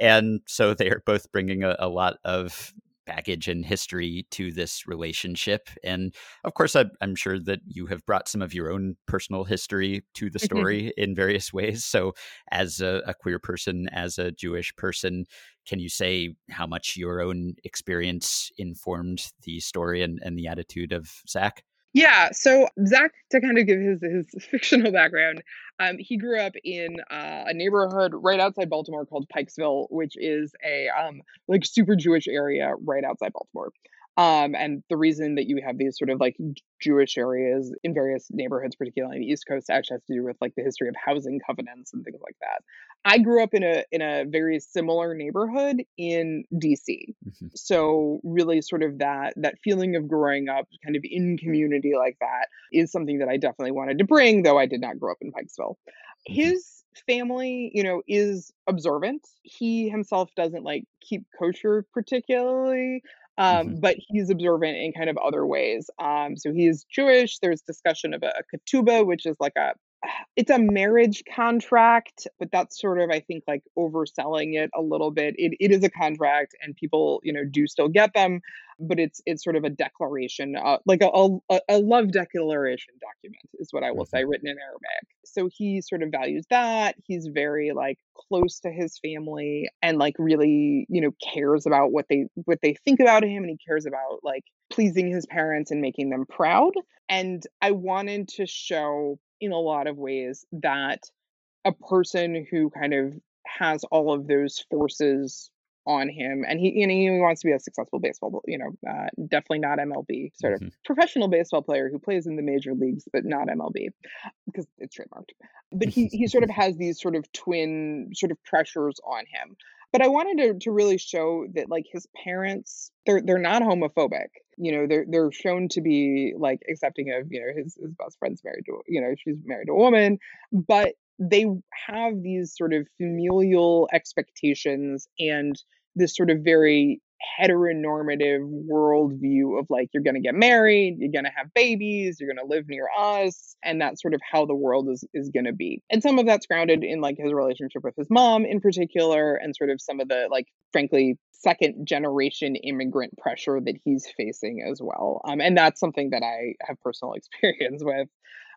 And so they are both bringing a, a lot of baggage and history to this relationship. And of course, I, I'm sure that you have brought some of your own personal history to the story in various ways. So, as a, a queer person, as a Jewish person, can you say how much your own experience informed the story and, and the attitude of Zach? Yeah, so Zach, to kind of give his his fictional background, um, he grew up in uh, a neighborhood right outside Baltimore called Pikesville, which is a um, like super Jewish area right outside Baltimore. Um, and the reason that you have these sort of like Jewish areas in various neighborhoods, particularly on the East Coast, actually has to do with like the history of housing covenants and things like that. I grew up in a in a very similar neighborhood in DC Mhm. so really sort of that that feeling of growing up kind of in community like that is something that I definitely wanted to bring though I did not grow up in Pikesville. Mhm. His family, you know, is observant. He himself doesn't like keep kosher particularly. Um, Mhm. but he's observant in kind of other ways. Um, so he is Jewish. There's discussion of a, a ketubah, which is like a it's a marriage contract, but that's sort of, I think, like overselling it a little bit. It, it is a contract, and people, you know, do still get them. but it's it's sort of a declaration, uh, like a, a, a love declaration document is what I will say, Mhm. written in Aramaic. So he sort of values that. He's very like close to his family and like really, you know, cares about what they what they think about him, and he cares about like pleasing his parents and making them proud. And I wanted to show in a lot of ways that a person who kind of has all of those forces on him and he you know he wants to be a successful baseball you know uh, definitely not mlb sort of Mhm. professional baseball player who plays in the major leagues but not mlb because it's trademarked but he he sort of has these sort of twin sort of pressures on him but i wanted to, to really show that like his parents they're they're not homophobic you know they're they're shown to be like accepting of you know his his best friend's married to you know she's married to a woman but they have these sort of familial expectations and this sort of very heteronormative worldview of like you're going to get married you're going to have babies you're going to live near us and that's sort of how the world is is going to be. And some of that's grounded in like his relationship with his mom in particular and sort of some of the like frankly second generation immigrant pressure that he's facing as well. Um, and that's something that i have personal experience with.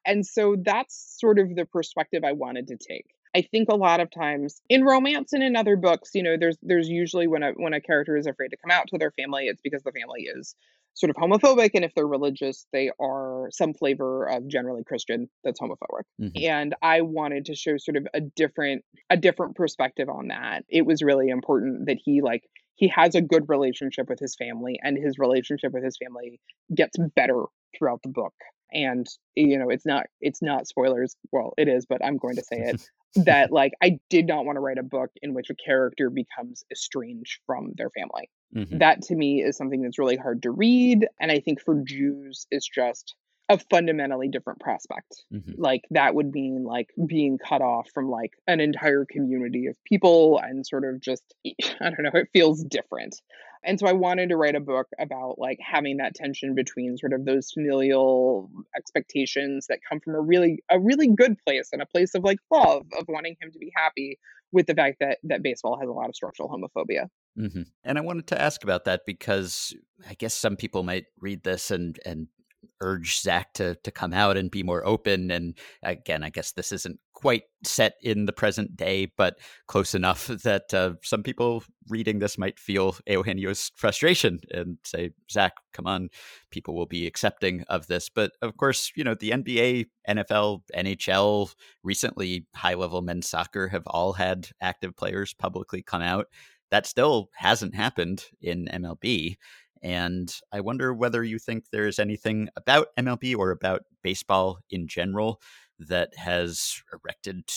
And so that's sort of the perspective I wanted to take. I think a lot of times in romance and in other books, you know, there's there's usually when a when a character is afraid to come out to their family, it's because the family is sort of homophobic and if they're religious, they are some flavor of generally Christian that's homophobic. Mhm. And I wanted to show sort of a different a different perspective on that. It was really important that he like he has a good relationship with his family and his relationship with his family gets better throughout the book and you know it's not it's not spoilers well it is but i'm going to say it that like i did not want to write a book in which a character becomes estranged from their family Mhm. that to me is something that's really hard to read and i think for jews is just a fundamentally different prospect Mhm. like that would mean like being cut off from like an entire community of people and sort of just i don't know it feels different and so i wanted to write a book about like having that tension between sort of those familial expectations that come from a really a really good place and a place of like love of wanting him to be happy with the fact that that baseball has a lot of structural homophobia. Hmm And I wanted to ask about that because I guess some people might read this and and urge Zach to to come out and be more open. And again, I guess this isn't quite set in the present day, but close enough that uh, some people reading this might feel Eugenio's frustration and say, Zach, come on, people will be accepting of this. But of course, you know, the NBA, NFL, NHL, recently high level men's soccer have all had active players publicly come out that still hasn't happened in MLB. And I wonder whether you think there's anything about MLB or about baseball in general that has erected,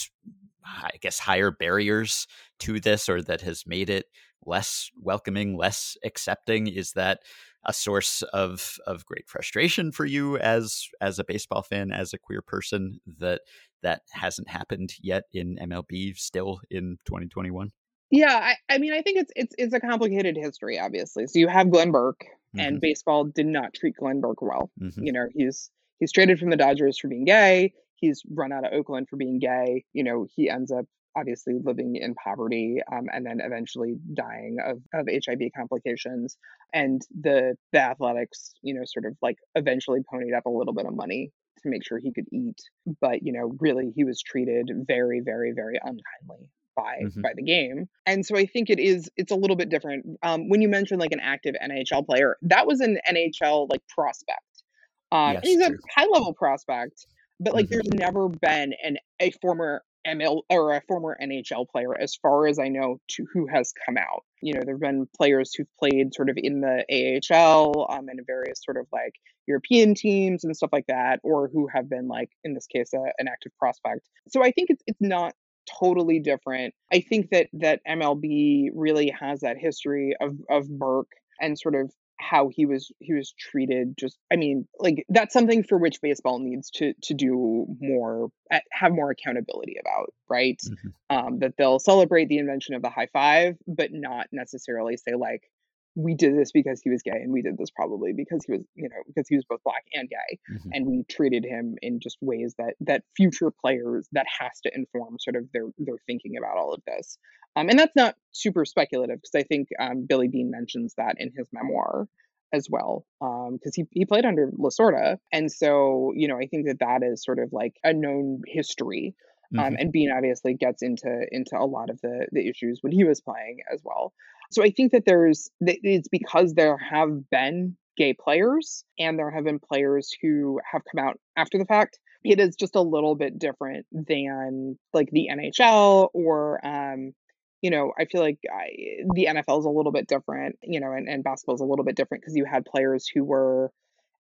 I guess, higher barriers to this or that has made it less welcoming, less accepting. Is that a source of of great frustration for you as as a baseball fan, as a queer person that that hasn't happened yet in MLB still in 2021? Yeah, I, I mean, I think it's it's it's a complicated history, obviously. So you have Glenn Burke, and baseball did not treat Glenn Burke well. Mhm. You know, he's he's traded from the Dodgers for being gay. He's run out of Oakland for being gay. You know, he ends up obviously living in poverty, um, and then eventually dying of of HIV complications. And the the Athletics, you know, sort of like eventually ponied up a little bit of money to make sure he could eat, but you know, really he was treated very, very, very unkindly by Mhm. by the game. And so I think it is it's a little bit different. Um, when you mentioned like an active NHL player, that was an NHL like prospect. Um, Yes, he's a high level prospect, but like Mhm. there's never been an a former ML or a former NHL player, as far as I know, to who has come out. You know, there've been players who've played sort of in the AHL um, and various sort of like European teams and stuff like that, or who have been like in this case a, an active prospect. So I think it's it's not totally different. I think that that MLB really has that history of of Burke and sort of how he was he was treated just i mean like that's something for which baseball needs to to do more have more accountability about right Mhm. um that they'll celebrate the invention of the high five but not necessarily say like we did this because he was gay and we did this probably because he was you know because he was both black and gay Mhm. and we treated him in just ways that that future players that has to inform sort of their their thinking about all of this um, and that's not super speculative because i think um, billy bean mentions that in his memoir as well because um, he, he played under Lasorda. And so, you know, I think that that is sort of like a known history. Um, mm-hmm. and Bean obviously gets into into a lot of the the issues when he was playing as well. So I think that there's it's because there have been gay players and there have been players who have come out after the fact it is just a little bit different than like the NHL or um you know, I feel like I, the NFL is a little bit different, you know, and, and basketball is a little bit different because you had players who were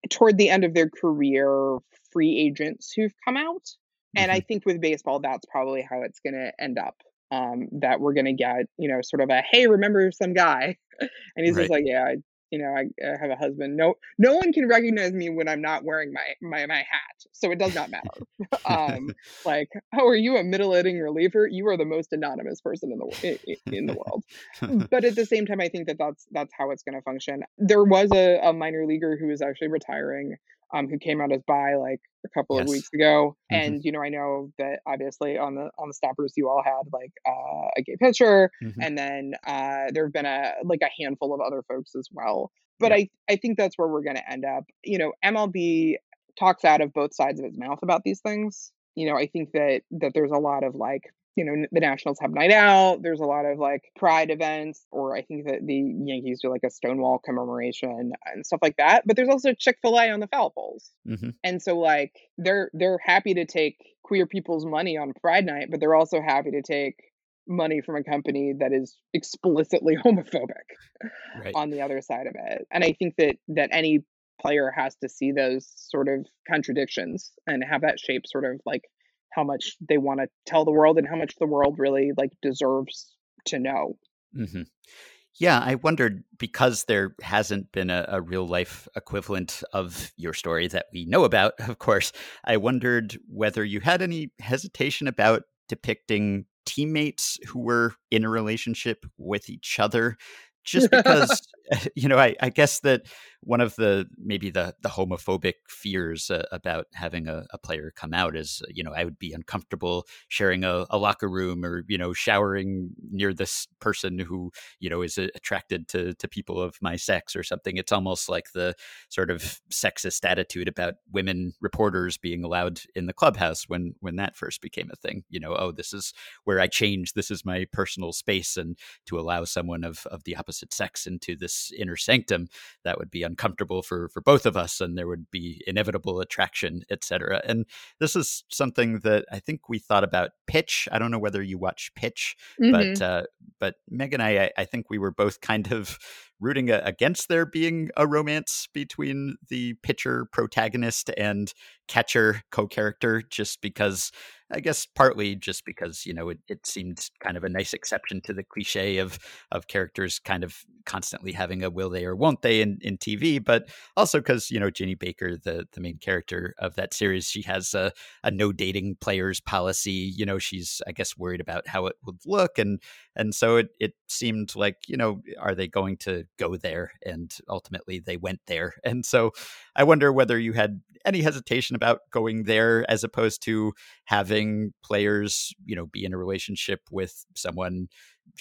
toward the end of their career free agents who've come out. Mm-hmm. And I mm-hmm. think with baseball, that's probably how it's going to end up. Um, that we're going to get, you know, sort of a, hey, remember some guy? And he's right. just like, yeah, I you know, I, I, have a husband. No, no one can recognize me when I'm not wearing my my my hat, so it does not matter. um, like, oh, are you a middle inning reliever? You are the most anonymous person in the in, in the world. but at the same time, I think that that's that's how it's going to function. There was a, a minor leaguer who was actually retiring um, who came out as bi like a couple yes. of weeks ago. Mm-hmm. And you know, I know that obviously on the on the stoppers you all had like uh, a gay pitcher, mm-hmm. and then uh, there have been a like a handful of other folks as well. But yeah. I I think that's where we're going to end up. You know, MLB talks out of both sides of its mouth about these things. You know, I think that that there's a lot of like you know the nationals have night out there's a lot of like pride events or i think that the yankees do like a stonewall commemoration and stuff like that but there's also chick-fil-a on the foul poles mm-hmm. and so like they're they're happy to take queer people's money on pride night but they're also happy to take money from a company that is explicitly homophobic right. on the other side of it and i think that that any player has to see those sort of contradictions and have that shape sort of like how much they want to tell the world and how much the world really like deserves to know. Mm-hmm. Yeah, I wondered because there hasn't been a, a, real life equivalent of your story that we know about, of course. I wondered whether you had any hesitation about depicting teammates who were in a relationship with each other, just because, you know, I, I guess that one of the maybe the the homophobic fears uh, about having a, a, player come out is you know I would be uncomfortable sharing a, a, locker room or you know showering near this person who you know is uh, attracted to to people of my sex or something. It's almost like the sort of sexist attitude about women reporters being allowed in the clubhouse when when that first became a thing. You know, oh, this is where I change. This is my personal space, and to allow someone of of the opposite sex into this inner sanctum that would be uncomfortable for for both of us and there would be inevitable attraction etc and this is something that i think we thought about pitch i don't know whether you watch pitch mm-hmm. but uh, but meg and I, I think we were both kind of rooting against there being a romance between the pitcher protagonist and catcher co-character just because I guess partly just because you know it, it seemed kind of a nice exception to the cliche of of characters kind of constantly having a will they or won't they in, in TV, but also because you know Ginny Baker, the the main character of that series, she has a, a no dating players policy. You know, she's I guess worried about how it would look, and and so it it seemed like you know are they going to go there, and ultimately they went there, and so I wonder whether you had any hesitation about going there as opposed to having players, you know, be in a relationship with someone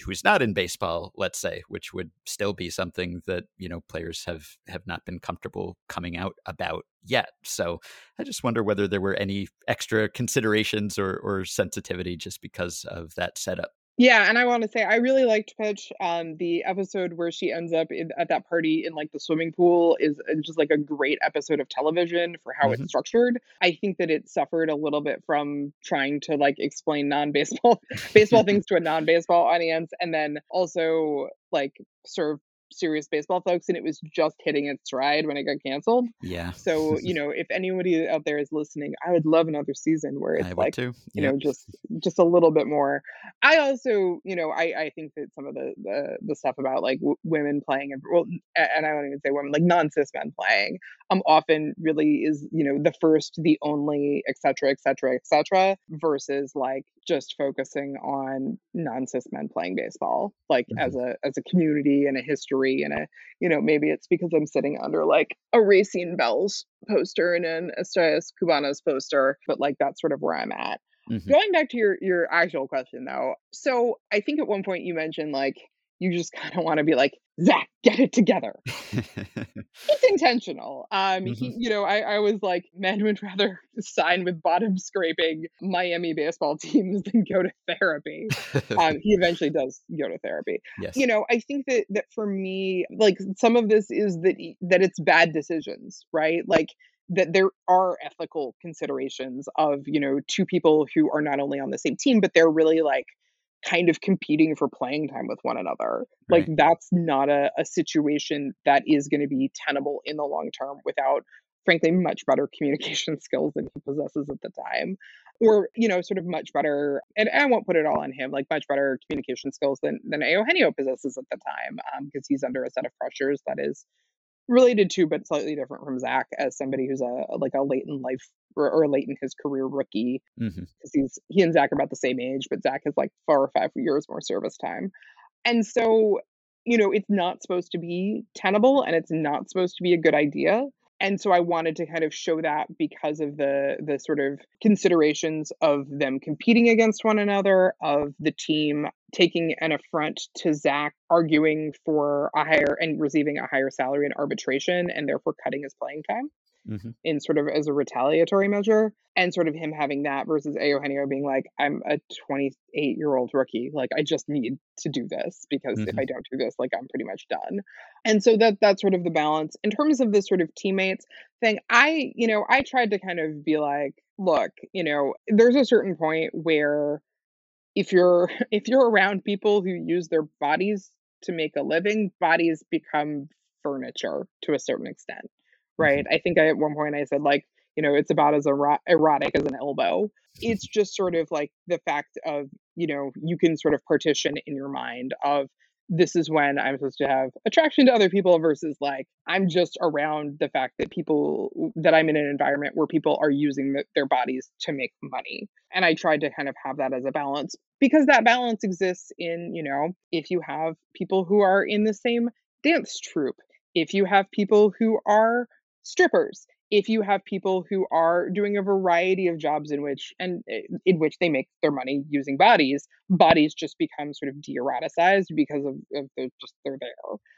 who's not in baseball, let's say, which would still be something that, you know, players have have not been comfortable coming out about yet. So I just wonder whether there were any extra considerations or, or sensitivity just because of that setup. Yeah, and I want to say I really liked Pitch. Um, the episode where she ends up in, at that party in like the swimming pool is uh, just like a great episode of television for how mm-hmm. it's structured. I think that it suffered a little bit from trying to like explain non-baseball baseball things to a non-baseball audience, and then also like serve serious baseball folks and it was just hitting its stride when it got canceled. Yeah. So, you know, if anybody out there is listening, I would love another season where it's like, you know, just just a little bit more. I also, you know, I I think that some of the the, the stuff about like w- women playing and well and I don't even say women, like non-cis men playing um often really is, you know, the first, the only, etc., etc., etc., versus like just focusing on non-cis men playing baseball like mm-hmm. as a as a community and a history and a you know maybe it's because i'm sitting under like a Racine Belles poster and an estrellas cubanas poster but like that's sort of where i'm at mm-hmm. going back to your your actual question though so i think at one point you mentioned like you just kind of want to be like, Zach, get it together. it's intentional. Um, mm-hmm. he, you know, I, I was like, men would rather sign with bottom scraping Miami baseball teams than go to therapy. um, he eventually does go to therapy. Yes. You know, I think that that for me, like some of this is that that it's bad decisions, right? Like that there are ethical considerations of you know two people who are not only on the same team but they're really like kind of competing for playing time with one another. Right. Like that's not a, a situation that is going to be tenable in the long term without frankly much better communication skills than he possesses at the time or you know sort of much better and i won't put it all on him like much better communication skills than than eugenio possesses at the time because um, he's under a set of pressures that is related to but slightly different from zach as somebody who's a like a late in life or, or late in his career rookie because mm-hmm. he's he and Zach are about the same age, but Zach has like four or five years more service time, and so you know it's not supposed to be tenable and it's not supposed to be a good idea. And so i wanted to kind of show that because of the the sort of considerations of them competing against one another of the team taking an affront to zach arguing for a higher and receiving a higher salary in arbitration and therefore cutting his playing time mm-hmm. in sort of as a retaliatory measure and sort of him having that versus Eugenio being like, I'm a 28 year old rookie. Like, I just need to do this because mm-hmm. if I don't do this, like, I'm pretty much done. And so that that's sort of the balance. In terms of this sort of teammates thing, I, you know, I tried to kind of be like, look, you know, there's a certain point where if you're if you're around people who use their bodies to make a living, bodies become furniture to a certain extent right? Mm-hmm. I think I, at one point I said like, you know, it's about as ero- erotic as an elbow. It's just sort of like the fact of, you know, you can sort of partition in your mind of this is when I'm supposed to have attraction to other people versus like I'm just around the fact that people that I'm in an environment where people are using the, their bodies to make money. And I tried to kind of have that as a balance because that balance exists in, you know, if you have people who are in the same dance troupe, if you have people who are strippers if you have people who are doing a variety of jobs in which and eh, in which they make their money using bodies bodies just become sort of de-eroticized because of, of the, just they're there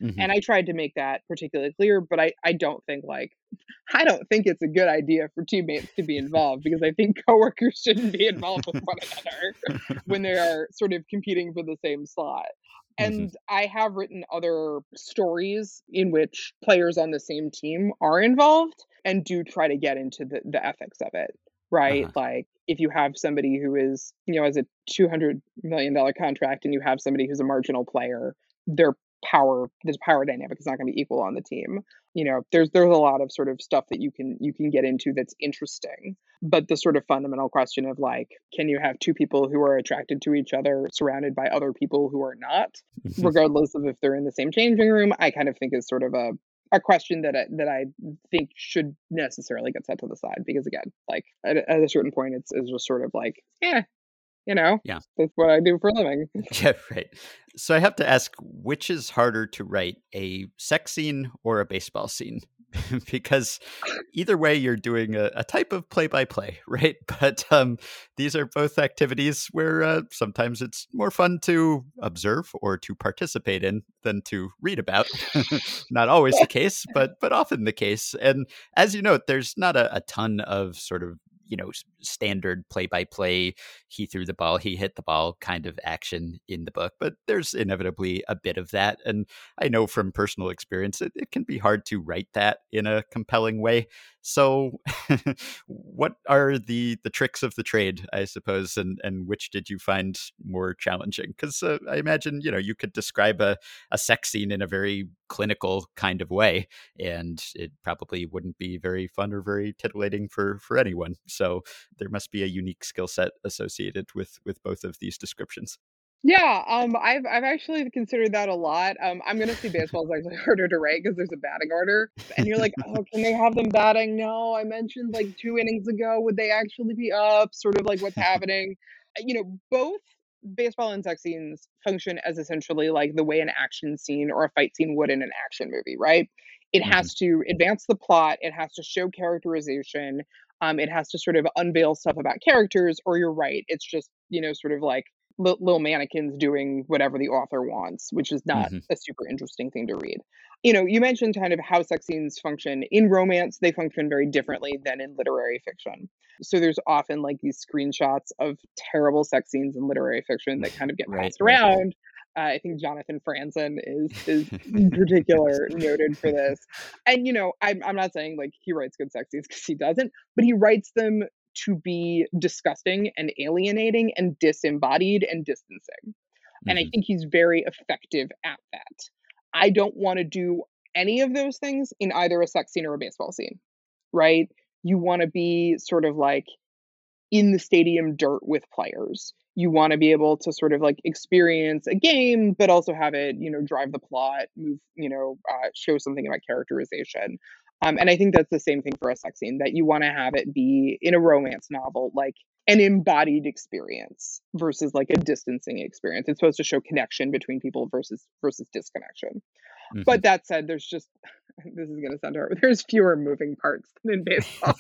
mm-hmm. and i tried to make that particularly clear but i i don't think like i don't think it's a good idea for teammates to be involved because i think coworkers shouldn't be involved with one another when they are sort of competing for the same slot. And mm-hmm. I have written other stories in which players on the same team are involved and do try to get into the, the ethics of it, right? Uh-huh. Like if you have somebody who is, you know, has a $200 million contract and you have somebody who's a marginal player, their power, the power dynamic is not going to be equal on the team. You know there's there's a lot of sort of stuff that you can you can get into that's interesting. But the sort of fundamental question of like can you have two people who are attracted to each other surrounded by other people who are not? Mm-hmm. Regardless of if they're in the same changing room i kind of think is sort of a a question that I, that I think should necessarily get set to the side because again, like at, at a certain point, it's, it's just sort of like, yeah, you know, yeah, that's what I do for a living. yeah, right. So I have to ask, which is harder to write, a sex scene or a baseball scene? because either way, you're doing a, a type of play-by-play, right? But um, these are both activities where uh, sometimes it's more fun to observe or to participate in than to read about. not always the case, but but often the case. And as you note, there's not a, a ton of sort of you know standard play by play he threw the ball he hit the ball kind of action in the book but there's inevitably a bit of that and i know from personal experience it, it can be hard to write that in a compelling way so, what are the the tricks of the trade, I suppose, and and which did you find more challenging? Because uh, I imagine you know you could describe a a sex scene in a very clinical kind of way, and it probably wouldn't be very fun or very titillating for for anyone. So there must be a unique skill set associated with with both of these descriptions. Yeah, um, I've I've actually considered that a lot. Um, I'm gonna see baseball is actually harder to write because there's a batting order, and you're like, oh, can they have them batting? No, I mentioned like two innings ago. Would they actually be up? Sort of like what's happening. Uh, you know, both baseball and sex scenes function as essentially like the way an action scene or a fight scene would in an action movie, right? It mm-hmm. has to advance the plot. It has to show characterization. Um, it has to sort of unveil stuff about characters. Or you're right, it's just you know sort of like little mannequins doing whatever the author wants, which is not hmm a super interesting thing to read. You know, you mentioned kind of how sex scenes function in romance, they function very differently than in literary fiction. So there's often like these screenshots of terrible sex scenes in literary fiction that kind of get Right, passed right. around. Uh, I think Jonathan Franzen is is in particular noted for this. And you know, I'm I'm not saying like he writes good sex scenes because he doesn't, but he writes them to be disgusting and alienating and disembodied and distancing. And I hmm think he's very effective at that. I don't want to do any of those things in either a sex scene or a baseball scene, right? You want to be sort of like in the stadium dirt with players. You want to be able to sort of like experience a game, but also have it, you know, drive the plot, move, you know, uh, show something about characterization. Um, and I think that's the same thing for a sex scene that you want to have it be in a romance novel, like an embodied experience versus like a distancing experience. It's supposed to show connection between people versus versus disconnection. hmm But that said, there's just this is gonna sound horrible. There's fewer moving parts than in baseball.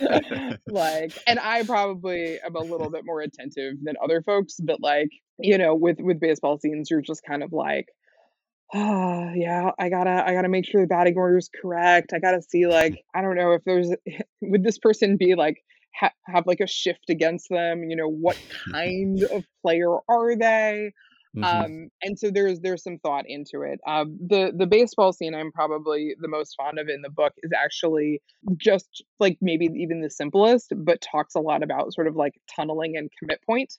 like and i probably am a little bit more attentive than other folks but like you know with with baseball scenes you're just kind of like oh yeah i gotta i gotta make sure the batting order is correct. I gotta see like i don't know if there's would this person be like ha- have like a shift against them? You know what kind of player are they? Hmm um and so there's there's some thought into it. Um the the baseball scene i'm probably the most fond of in the book is actually just like maybe even the simplest but talks a lot about sort of like tunneling and commit point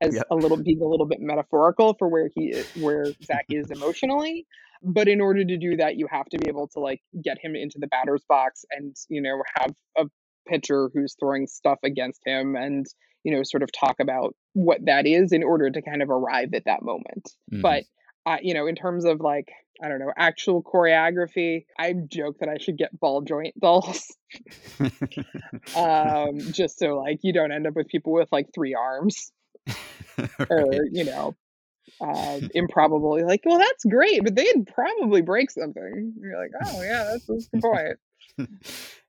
as Yep. a little being a little bit metaphorical for where he i- where zach is emotionally but in order to do that you have to be able to like get him into the batter's box and you know have a pitcher who's throwing stuff against him and you know sort of talk about what that is in order to kind of arrive at that moment. Hmm but uh, you know in terms of like i don't know actual choreography i joke that i should get ball joint dolls um just so like you don't end up with people with like three arms or you know uh improbably like well that's great but they'd probably break something you're like oh yeah that's, that's point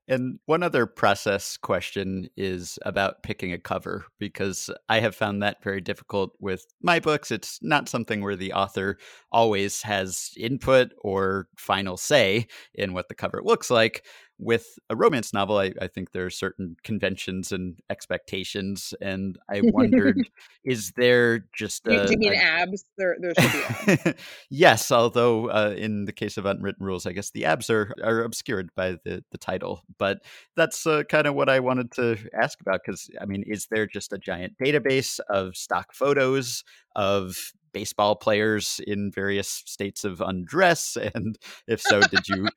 And one other process question is about picking a cover because I have found that very difficult with my books. It's not something where the author always has input or final say in what the cover looks like. With a romance novel, I, I think there are certain conventions and expectations. And I wondered is there just do, do a, you mean a abs there there should be yes, although uh, in the case of unwritten rules, I guess the abs are, are obscured by the, the title. But that's uh, kind of what I wanted to ask about because, I mean, is there just a giant database of stock photos of baseball players in various states of undress? And if so, did you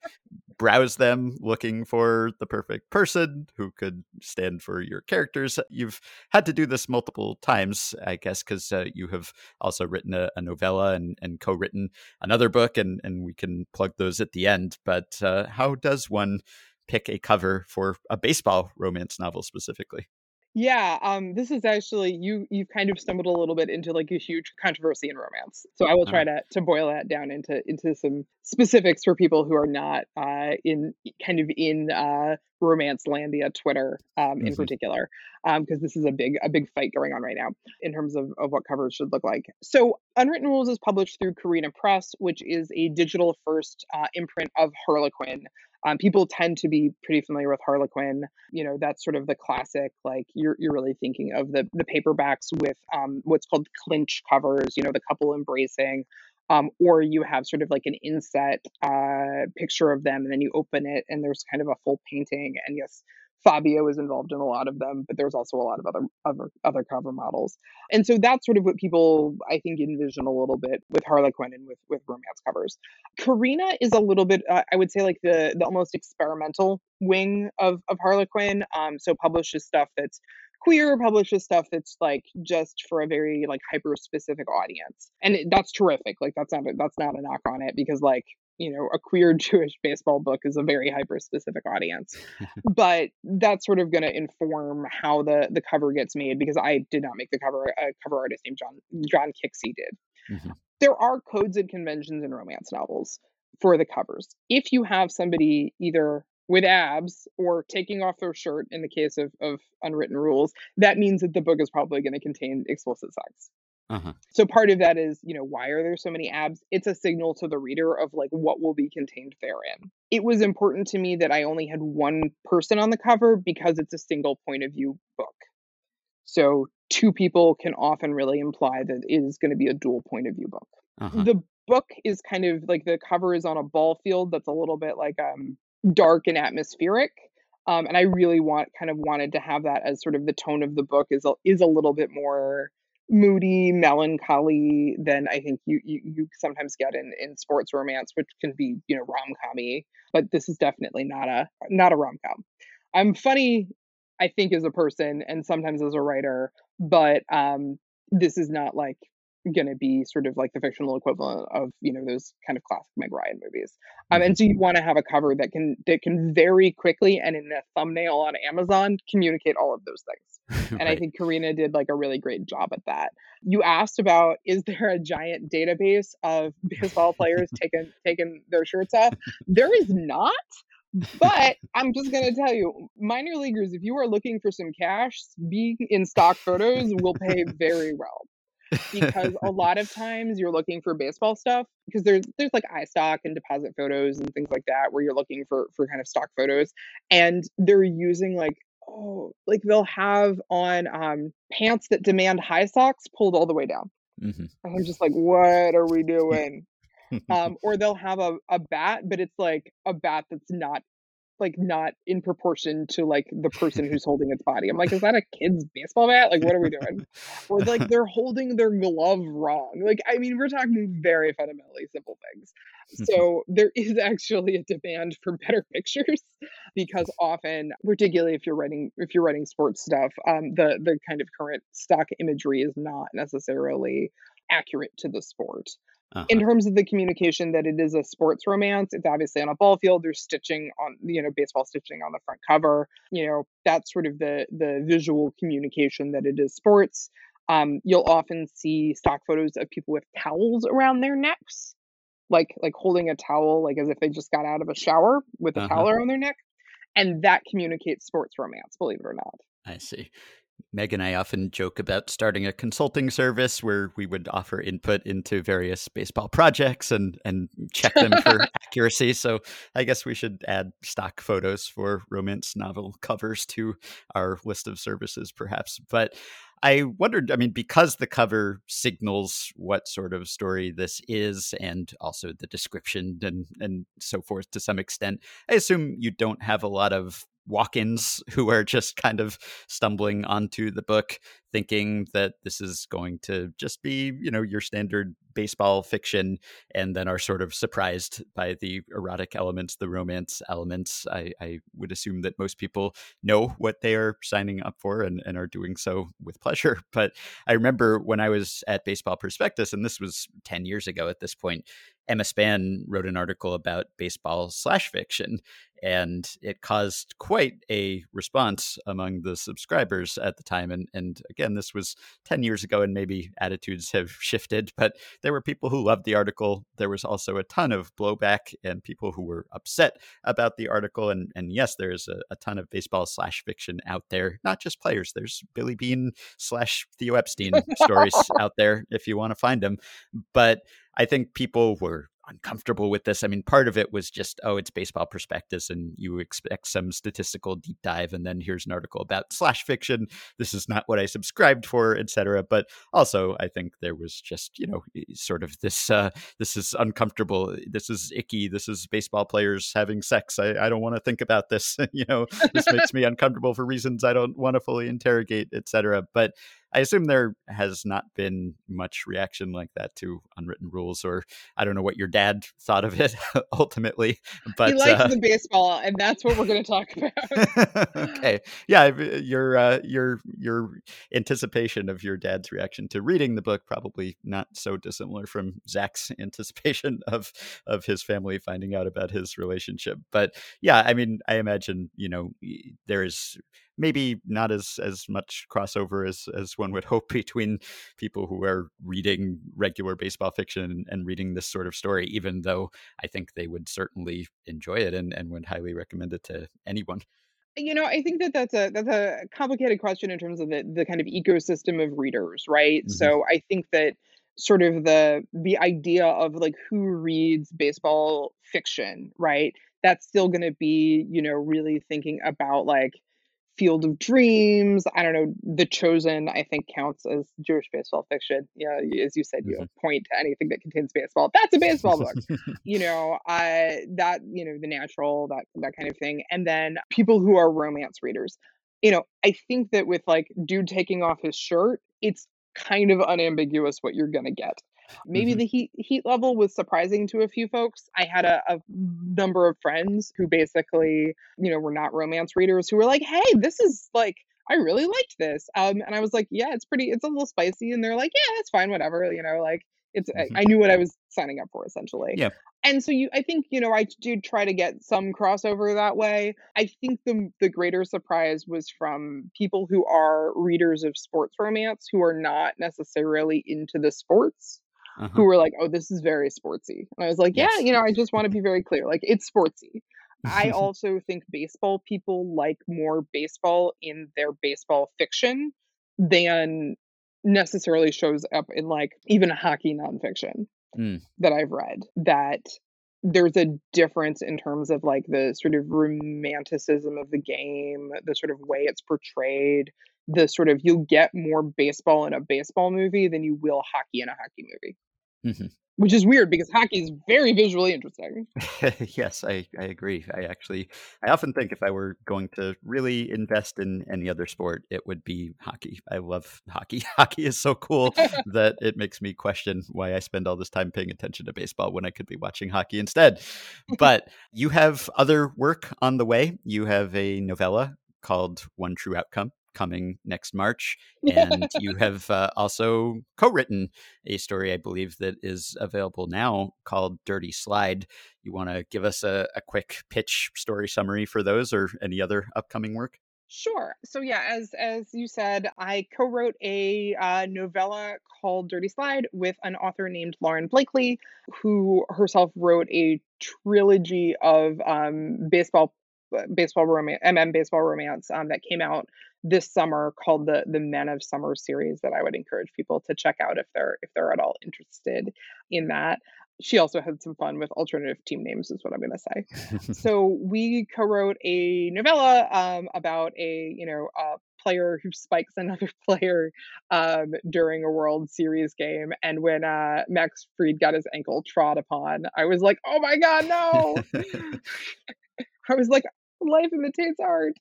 browse them looking for the perfect person who could stand for your characters? You've had to do this multiple times, I guess, because uh, you have also written a, a novella and, and co-written another book and, and we can plug those at the end but uh, how does one pick a cover for a baseball romance novel specifically Yeah, um, this is actually you you've kind of stumbled a little bit into like a huge controversy in romance. So I will try to to boil that down into into some specifics for people who are not uh in kind of in uh romance landia Twitter um in mhm, particular. Um because this is a big a big fight going on right now in terms of, of what covers should look like. So Unwritten Rules is published through Carina Press, which is a digital first uh, imprint of Harlequin. Um, people tend to be pretty familiar with Harlequin you know that's sort of the classic like you're you're really thinking of the the paperbacks with um what's called clinch covers you know the couple embracing um or you have sort of like an inset uh picture of them and then you open it and there's kind of a full painting and yes Fabio is involved in a lot of them, but there's also a lot of other other other cover models, and so that's sort of what people I think envision a little bit with Harlequin and with with romance covers. Carina is a little bit, uh, I would say, like the the almost experimental wing of of Harlequin. Um, so publishes stuff that's queer, publishes stuff that's like just for a very like hyper specific audience, and it, that's terrific. Like that's not a, that's not a knock on it because like you know a queer Jewish baseball book is a very hyper specific audience, but that's sort of going to inform how the the cover gets made because I did not make the cover. A cover artist named John John Kixey did mhm, there are codes and conventions in romance novels for the covers. If you have somebody either with abs or taking off their shirt in the case of, of unwritten rules, that means that the book is probably going to contain explicit sex. Uh-huh. So part of that is, you know, why are there so many abs? It's a signal to the reader of like what will be contained therein. It was important to me that I only had one person on the cover because it's a single point of view book. So two people can often really imply that it is going to be a dual point of view book. Uh-huh. The book is kind of like the cover is on a ball field that's a little bit like um dark and atmospheric. Um, and I really want kind of wanted to have that as sort of the tone of the book is a, is a little bit more moody, melancholy than I think you, you you sometimes get in in sports romance, which can be you know rom commy. But this is definitely not a not a rom com. I'm funny, I think, as a person and sometimes as a writer, but um, this is not like going to be sort of like the fictional equivalent of you know those kind of classic Meg Ryan movies. Um, and so you want to have a cover that can that can very quickly and in a thumbnail on Amazon communicate all of those things. And I think Carina did like a really great job at that. You asked about is there a giant database of baseball players taking taking their shirts off? There is not. But I'm just going to tell you, minor leaguers, if you are looking for some cash, being in stock photos will pay very well because a lot of times you're looking for baseball stuff because there's there's like iStock and deposit photos and things like that where you're looking for for kind of stock photos and they're using like oh like they'll have on um pants that demand high socks pulled all the way down Mhm. and I'm just like what are we doing um or they'll have a, a bat but it's like a bat that's not like not in proportion to like the person who's holding its body. I'm like, is that a kid's baseball bat? Like, what are we doing? Or like they're holding their glove wrong. Like, I mean, we're talking very fundamentally simple things. So there is actually a demand for better pictures because often, particularly if you're writing if you're writing sports stuff, um, the the kind of current stock imagery is not necessarily accurate to the sport Uh-huh. in terms of the communication that it is a sports romance it's obviously on a ball field there's stitching on you know baseball stitching on the front cover you know that's sort of the the visual communication that it is sports um, you'll often see stock photos of people with towels around their necks like like holding a towel like as if they just got out of a shower with a Uh-huh. towel around their neck and that communicates sports romance believe it or not I see. Meg and I often joke about starting a consulting service where we would offer input into various baseball projects and and check them for accuracy. So I guess we should add stock photos for romance novel covers to our list of services, perhaps. But I wondered, I mean, because the cover signals what sort of story this is and also the description and, and so forth to some extent, I assume you don't have a lot of walk ins who are just kind of stumbling onto the book thinking that this is going to just be, you know, your standard baseball fiction and then are sort of surprised by the erotic elements, the romance elements. I, I would assume that most people know what they are signing up for and, and are doing so with pleasure. But I remember when I was at Baseball Prospectus, and this was 10 years ago at this point, Emma Span wrote an article about baseball slash fiction, and it caused quite a response among the subscribers at the time. And, and again, this was 10 years ago, and maybe attitudes have shifted, but there were people who loved the article. There was also a ton of blowback and people who were upset about the article. And, and yes, there's a, a ton of baseball slash fiction out there, not just players. There's Billy Bean slash Theo Epstein stories out there if you want to find them. But I think people were uncomfortable with this. I mean, part of it was just, oh, it's baseball prospectus and you expect some statistical deep dive. And then here's an article about slash fiction. This is not what I subscribed for, etc. But also, I think there was just, you know, sort of this, uh, this is uncomfortable. This is icky. This is baseball players having sex. I, I don't want to think about this. you know, this makes me uncomfortable for reasons I don't want to fully interrogate, etc. But I assume there has not been much reaction like that to unwritten rules, or I don't know what your dad thought of it ultimately. But he likes uh, the baseball and that's what we're going to talk about okay, yeah, your uh, your your anticipation of your dad's reaction to reading the book probably not so dissimilar from Zach's anticipation of of his family finding out about his relationship. But yeah, I mean, I imagine you know there is maybe not as as much crossover as as one would hope between people who are reading regular baseball fiction and reading this sort of story even though i think they would certainly enjoy it and, and would highly recommend it to anyone. You know i think that that's a that's a complicated question in terms of the the kind of ecosystem of readers right? Mm-hmm. so i think that sort of the the idea of like who reads baseball fiction right? That's still going to be you know really thinking about like Field of Dreams. I don't know. The Chosen, I think, counts as Jewish baseball fiction. Yeah, as you said, you mm-hmm. point to anything that contains baseball. That's a baseball book. you know, uh, that you know, The Natural, that that kind of thing. And then people who are romance readers. You know, I think that with like dude taking off his shirt, it's kind of unambiguous what you're gonna get. Maybe mm-hmm. the heat heat level was surprising to a few folks. I had a, a, number of friends who basically, you know, were not romance readers who were like, "Hey, this is like." I really liked this. Um, and I was like, yeah, it's pretty, it's a little spicy. And they're like, yeah, that's fine, whatever. You know, like it's, mm-hmm. I, I knew what I was signing up for essentially. Yeah. And so you, I think, you know, I do try to get some crossover that way. I think the the greater surprise was from people who are readers of sports romance who are not necessarily into the sports uh-huh. who were like, "Oh, this is very sportsy." And I was like, "Yeah, yes. you know, I just want to be very clear. Like, it's sportsy." I also think baseball people like more baseball in their baseball fiction than necessarily shows up in like even a hockey nonfiction mm. that I've read. That there's a difference in terms of like the sort of romanticism of the game, the sort of way it's portrayed, the sort of you'll get more baseball in a baseball movie than you will hockey in a hockey movie. Mm-hmm. Which is weird because hockey is very visually interesting. yes, I, I agree. I actually, I often think if I were going to really invest in any other sport, it would be hockey. I love hockey. Hockey is so cool that it makes me question why I spend all this time paying attention to baseball when I could be watching hockey instead. But you have other work on the way. You have a novella called One True Outcome coming next March. And you have uh, also co written a story, I believe, that is available now called Dirty Slide. You want to give us a, a quick pitch story summary for those or any other upcoming work? Sure. So yeah, as as you said, I co-wrote a uh, novella called Dirty Slide with an author named Lauren Blakely, who herself wrote a trilogy of um, baseball baseball romance, MM baseball romance um, that came out this summer called the the Men of Summer series that I would encourage people to check out if they're if they're at all interested in that. She also had some fun with alternative team names, is what I'm going to say. so we co-wrote a novella um, about a you know a player who spikes another player um, during a World Series game, and when uh, Max Fried got his ankle trod upon, I was like, oh my god, no! I was like, life imitates art.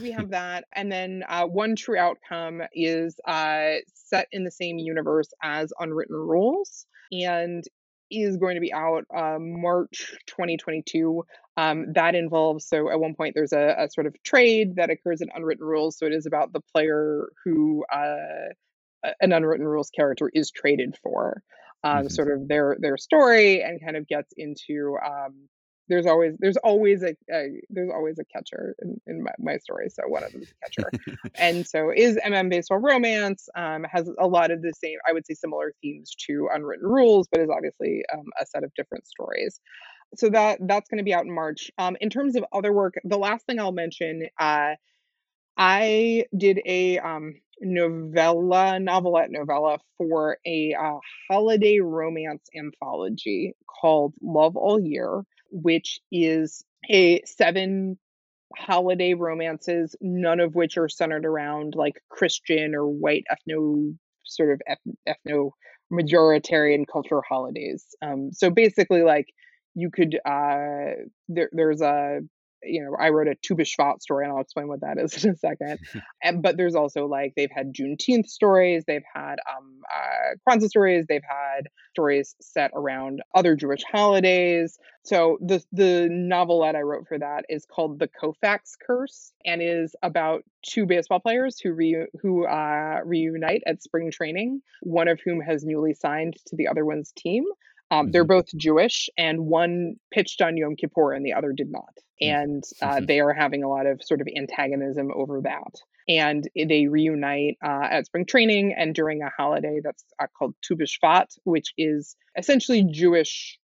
We have that. And then uh, One True Outcome is uh, set in the same universe as Unwritten Rules and is going to be out uh, March 2022. Um, that involves, so at one point, there's a, a, sort of trade that occurs in Unwritten Rules. So it is about the player who uh, an Unwritten Rules character is traded for. Um, mm-hmm. Sort of their their story and kind of gets into um, there's always there's always a, a there's always a catcher in, in my, my, story. So one of them is a catcher, and so is MM baseball romance um, has a lot of the same I would say similar themes to Unwritten Rules, but is obviously um, a set of different stories. So that that's going to be out in March. Um, in terms of other work, the last thing I'll mention, uh, I did a um, novella, novelette novella for a uh, holiday romance anthology called Love All Year which is a seven holiday romances, none of which are centered around like Christian or white ethno sort of ethno majoritarian cultural holidays. Um, so basically, like you could uh, there, there's a you know, I wrote a Tu B'Shvat story, and I'll explain what that is in a second. and but there's also like they've had Juneteenth stories, they've had um, uh, Kwanzaa stories, they've had stories set around other Jewish holidays. So the the novelette I wrote for that is called The Koufax Curse, and is about two baseball players who re- who uh, reunite at spring training. One of whom has newly signed to the other one's team. Um, They're Mhm. both Jewish, and one pitched on Yom Kippur and the other did not. And uh, Mhm. they are having a lot of sort of antagonism over that. And they reunite uh, at spring training and during a holiday that's uh, called Tu B'Shvat, which is essentially Jewish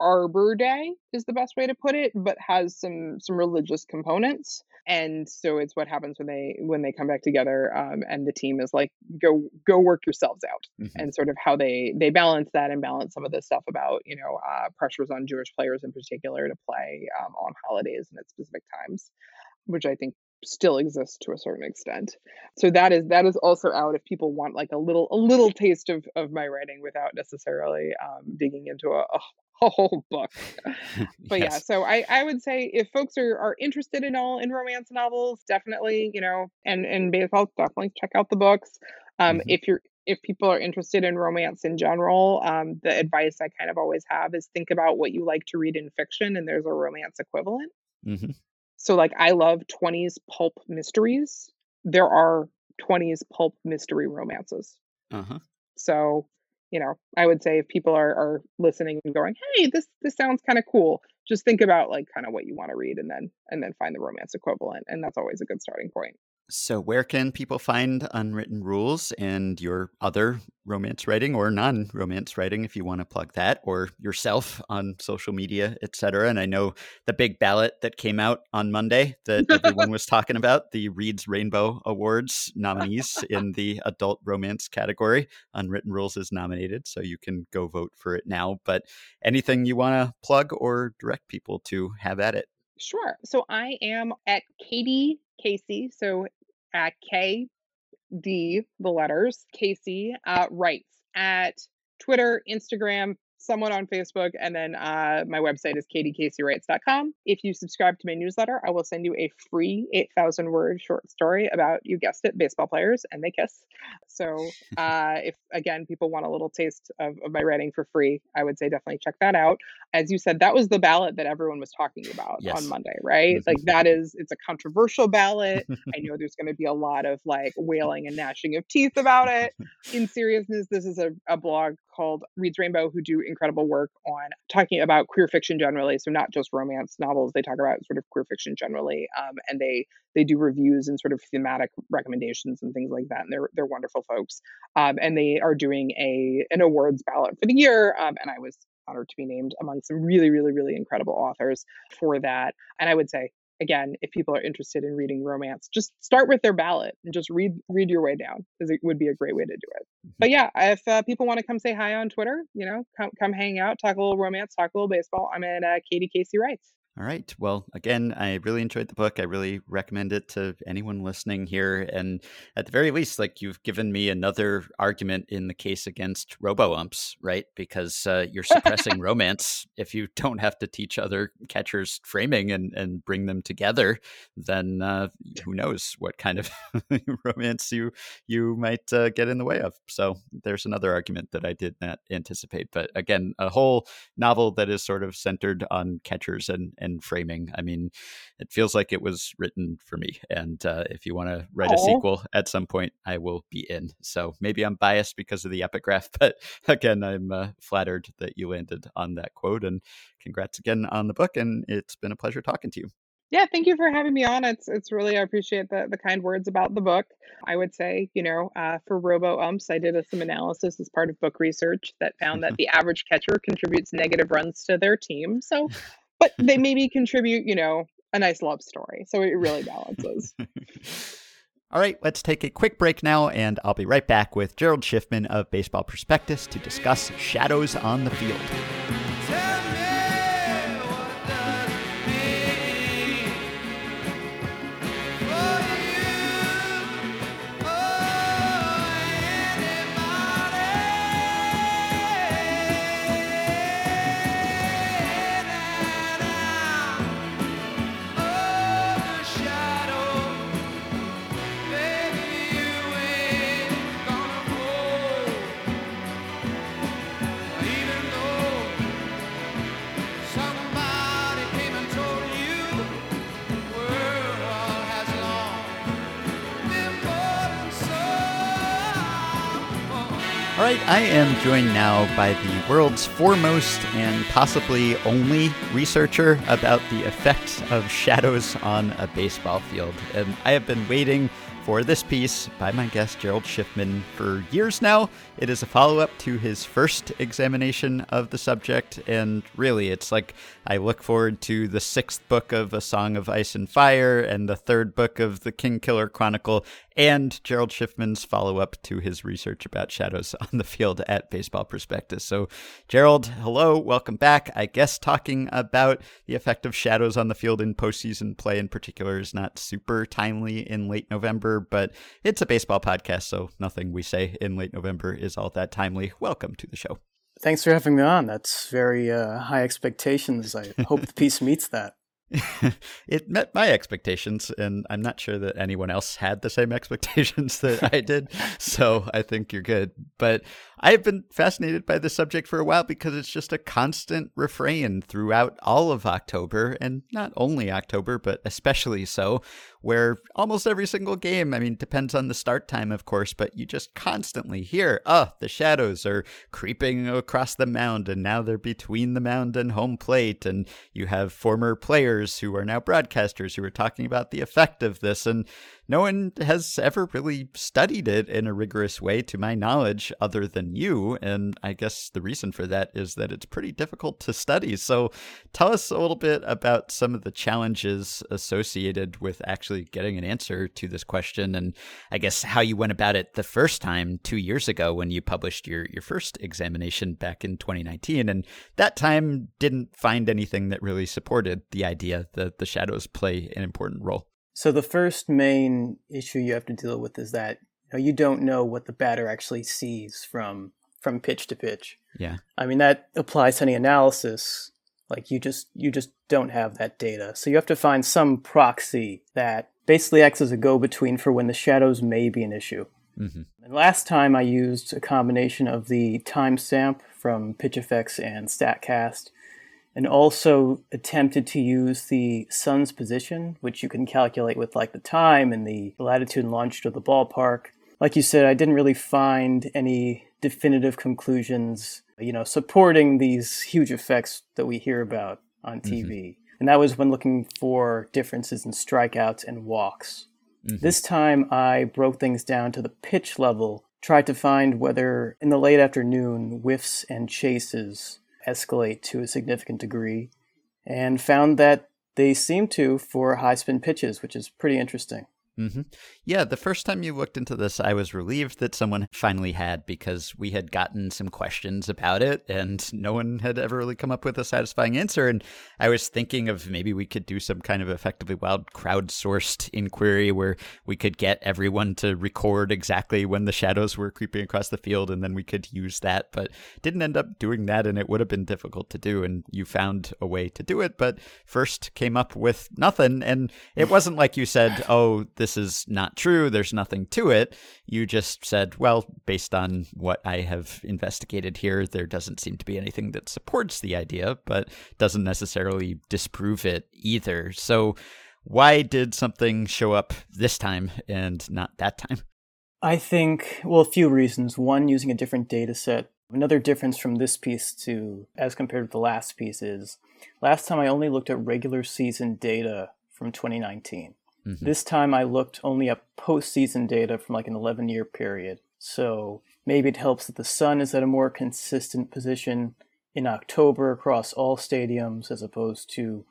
Arbor Day is the best way to put it, but has some some religious components. And so it's what happens when they when they come back together, um, and the team is like, go go work yourselves out, Mhm. and sort of how they they balance that and balance some of the stuff about you know uh, pressures on Jewish players in particular to play um, on holidays and at specific times, which I think still exists to a certain extent. So that is that is also out if people want like a little a little taste of of my writing without necessarily um, digging into a a whole book. But yeah, so I I would say if folks are are interested in all in romance novels, definitely, you know, and and baseball, definitely check out the books. Um, Mhm. if you're if people are interested in romance in general, um, the advice I kind of always have is think about what you like to read in fiction, and there's a romance equivalent. Mhm. So like I love 20s pulp mysteries. There are 20s pulp mystery romances. Uh-huh. So, you know, I would say if people are, are listening and going, "Hey, this this sounds kind of cool," just think about like kind of what you want to read, and then and then find the romance equivalent, and that's always a good starting point. So, where can people find Unwritten Rules and your other romance writing or non romance writing, if you want to plug that, or yourself on social media, etc.? And I know the big ballot that came out on Monday that everyone was talking about the Reads Rainbow Awards nominees in the adult romance category. Unwritten Rules is nominated, so you can go vote for it now. But anything you want to plug or direct people to have at it? Sure. So I am at Katie Casey. So at K D the letters Casey uh, writes at Twitter, Instagram, somewhat on Facebook, and then uh, my website is katiecaseyWrites.com. If you subscribe to my newsletter, I will send you a free 8,000 word short story about, you guessed it, baseball players and they kiss. So uh, if, again, people want a little taste of, of my writing for free, I would say definitely check that out. As you said, that was the ballot that everyone was talking about Yes. on Monday, right? Mhm. Like that is, it's a controversial ballot. I know there's going to be a lot of like wailing and gnashing of teeth about it. In seriousness, this is a, a blog called Reads Rainbow who do incredible work on talking about queer fiction generally. So not just romance novels, they talk about sort of queer fiction generally, um, and they they do reviews and sort of thematic recommendations and things like that. And they're they're wonderful folks. Um, and they are doing a an awards ballot for the year. Um, and I was honored to be named among some really really really incredible authors for that. And I would say again, if people are interested in reading romance, just start with their ballot and just read read your way down because it would be a great way to do it. But yeah, if uh, people want to come say hi on Twitter, you know, come come hang out, talk a little romance, talk a little baseball. I'm at uh, Katie Casey Writes. All right. Well, again, I really enjoyed the book. I really recommend it to anyone listening here. And at the very least, like you've given me another argument in the case against robo umps, right? Because uh, you're suppressing romance. If you don't have to teach other catchers framing and, and bring them together, then uh, who knows what kind of romance you you might uh, get in the way of. So there's another argument that I did not anticipate. But again, a whole novel that is sort of centered on catchers and, and framing. I mean, it feels like it was written for me. And uh, if you want to write a sequel at some point, I will be in. So maybe I'm biased because of the epigraph, but again, I'm uh, flattered that you landed on that quote. And congrats again on the book. And it's been a pleasure talking to you. Yeah, thank you for having me on. It's it's really I appreciate the the kind words about the book. I would say, you know, uh, for robo umps, I did some analysis as part of book research that found that the average catcher contributes negative runs to their team. So, but they maybe contribute, you know, a nice love story. So it really balances. All right, let's take a quick break now, and I'll be right back with Gerald Schiffman of Baseball Prospectus to discuss Shadows on the Field. Right, I am joined now by the world's foremost and possibly only researcher about the effects of shadows on a baseball field. And I have been waiting for this piece by my guest Gerald Schiffman for years now. It is a follow up to his first examination of the subject, and really, it's like I look forward to the sixth book of A Song of Ice and Fire and the third book of the Kingkiller Chronicle, and Gerald Schiffman's follow up to his research about shadows on the field at Baseball Prospectus. So, Gerald, hello, welcome back. I guess talking about the effect of shadows on the field in postseason play in particular is not super timely in late November, but it's a baseball podcast, so nothing we say in late November is all that timely. Welcome to the show. Thanks for having me on. That's very uh, high expectations. I hope the piece meets that. it met my expectations, and I'm not sure that anyone else had the same expectations that I did. So I think you're good. But I've been fascinated by the subject for a while because it's just a constant refrain throughout all of October, and not only October, but especially so, where almost every single game, I mean, depends on the start time, of course, but you just constantly hear, oh, the shadows are creeping across the mound, and now they're between the mound and home plate. And you have former players who are now broadcasters who are talking about the effect of this. And no one has ever really studied it in a rigorous way, to my knowledge, other than you. And I guess the reason for that is that it's pretty difficult to study. So tell us a little bit about some of the challenges associated with actually getting an answer to this question. And I guess how you went about it the first time two years ago when you published your, your first examination back in 2019. And that time didn't find anything that really supported the idea that the shadows play an important role. So the first main issue you have to deal with is that you, know, you don't know what the batter actually sees from from pitch to pitch. Yeah. I mean that applies to any analysis. Like you just you just don't have that data. So you have to find some proxy that basically acts as a go between for when the shadows may be an issue. Mm-hmm. And last time I used a combination of the timestamp from PitchFX and StatCast and also attempted to use the sun's position, which you can calculate with like the time and the latitude and longitude of the ballpark. Like you said, I didn't really find any definitive conclusions, you know, supporting these huge effects that we hear about on TV. Mm-hmm. And that was when looking for differences in strikeouts and walks. Mm-hmm. This time I broke things down to the pitch level, tried to find whether in the late afternoon whiffs and chases escalate to a significant degree, and found that they seem to for high spin pitches, which is pretty interesting. Mm-hmm. Yeah, the first time you looked into this, I was relieved that someone finally had because we had gotten some questions about it and no one had ever really come up with a satisfying answer. And I was thinking of maybe we could do some kind of effectively wild crowdsourced inquiry where we could get everyone to record exactly when the shadows were creeping across the field and then we could use that. But didn't end up doing that and it would have been difficult to do. And you found a way to do it, but first came up with nothing. And it wasn't like you said, oh, this this is not true, there's nothing to it. You just said, well, based on what I have investigated here, there doesn't seem to be anything that supports the idea, but doesn't necessarily disprove it either. So, why did something show up this time and not that time? I think, well, a few reasons. One, using a different data set. Another difference from this piece to as compared with the last piece is last time I only looked at regular season data from 2019. Mm-hmm. This time I looked only at postseason data from like an 11 year period. So maybe it helps that the sun is at a more consistent position in October across all stadiums as opposed to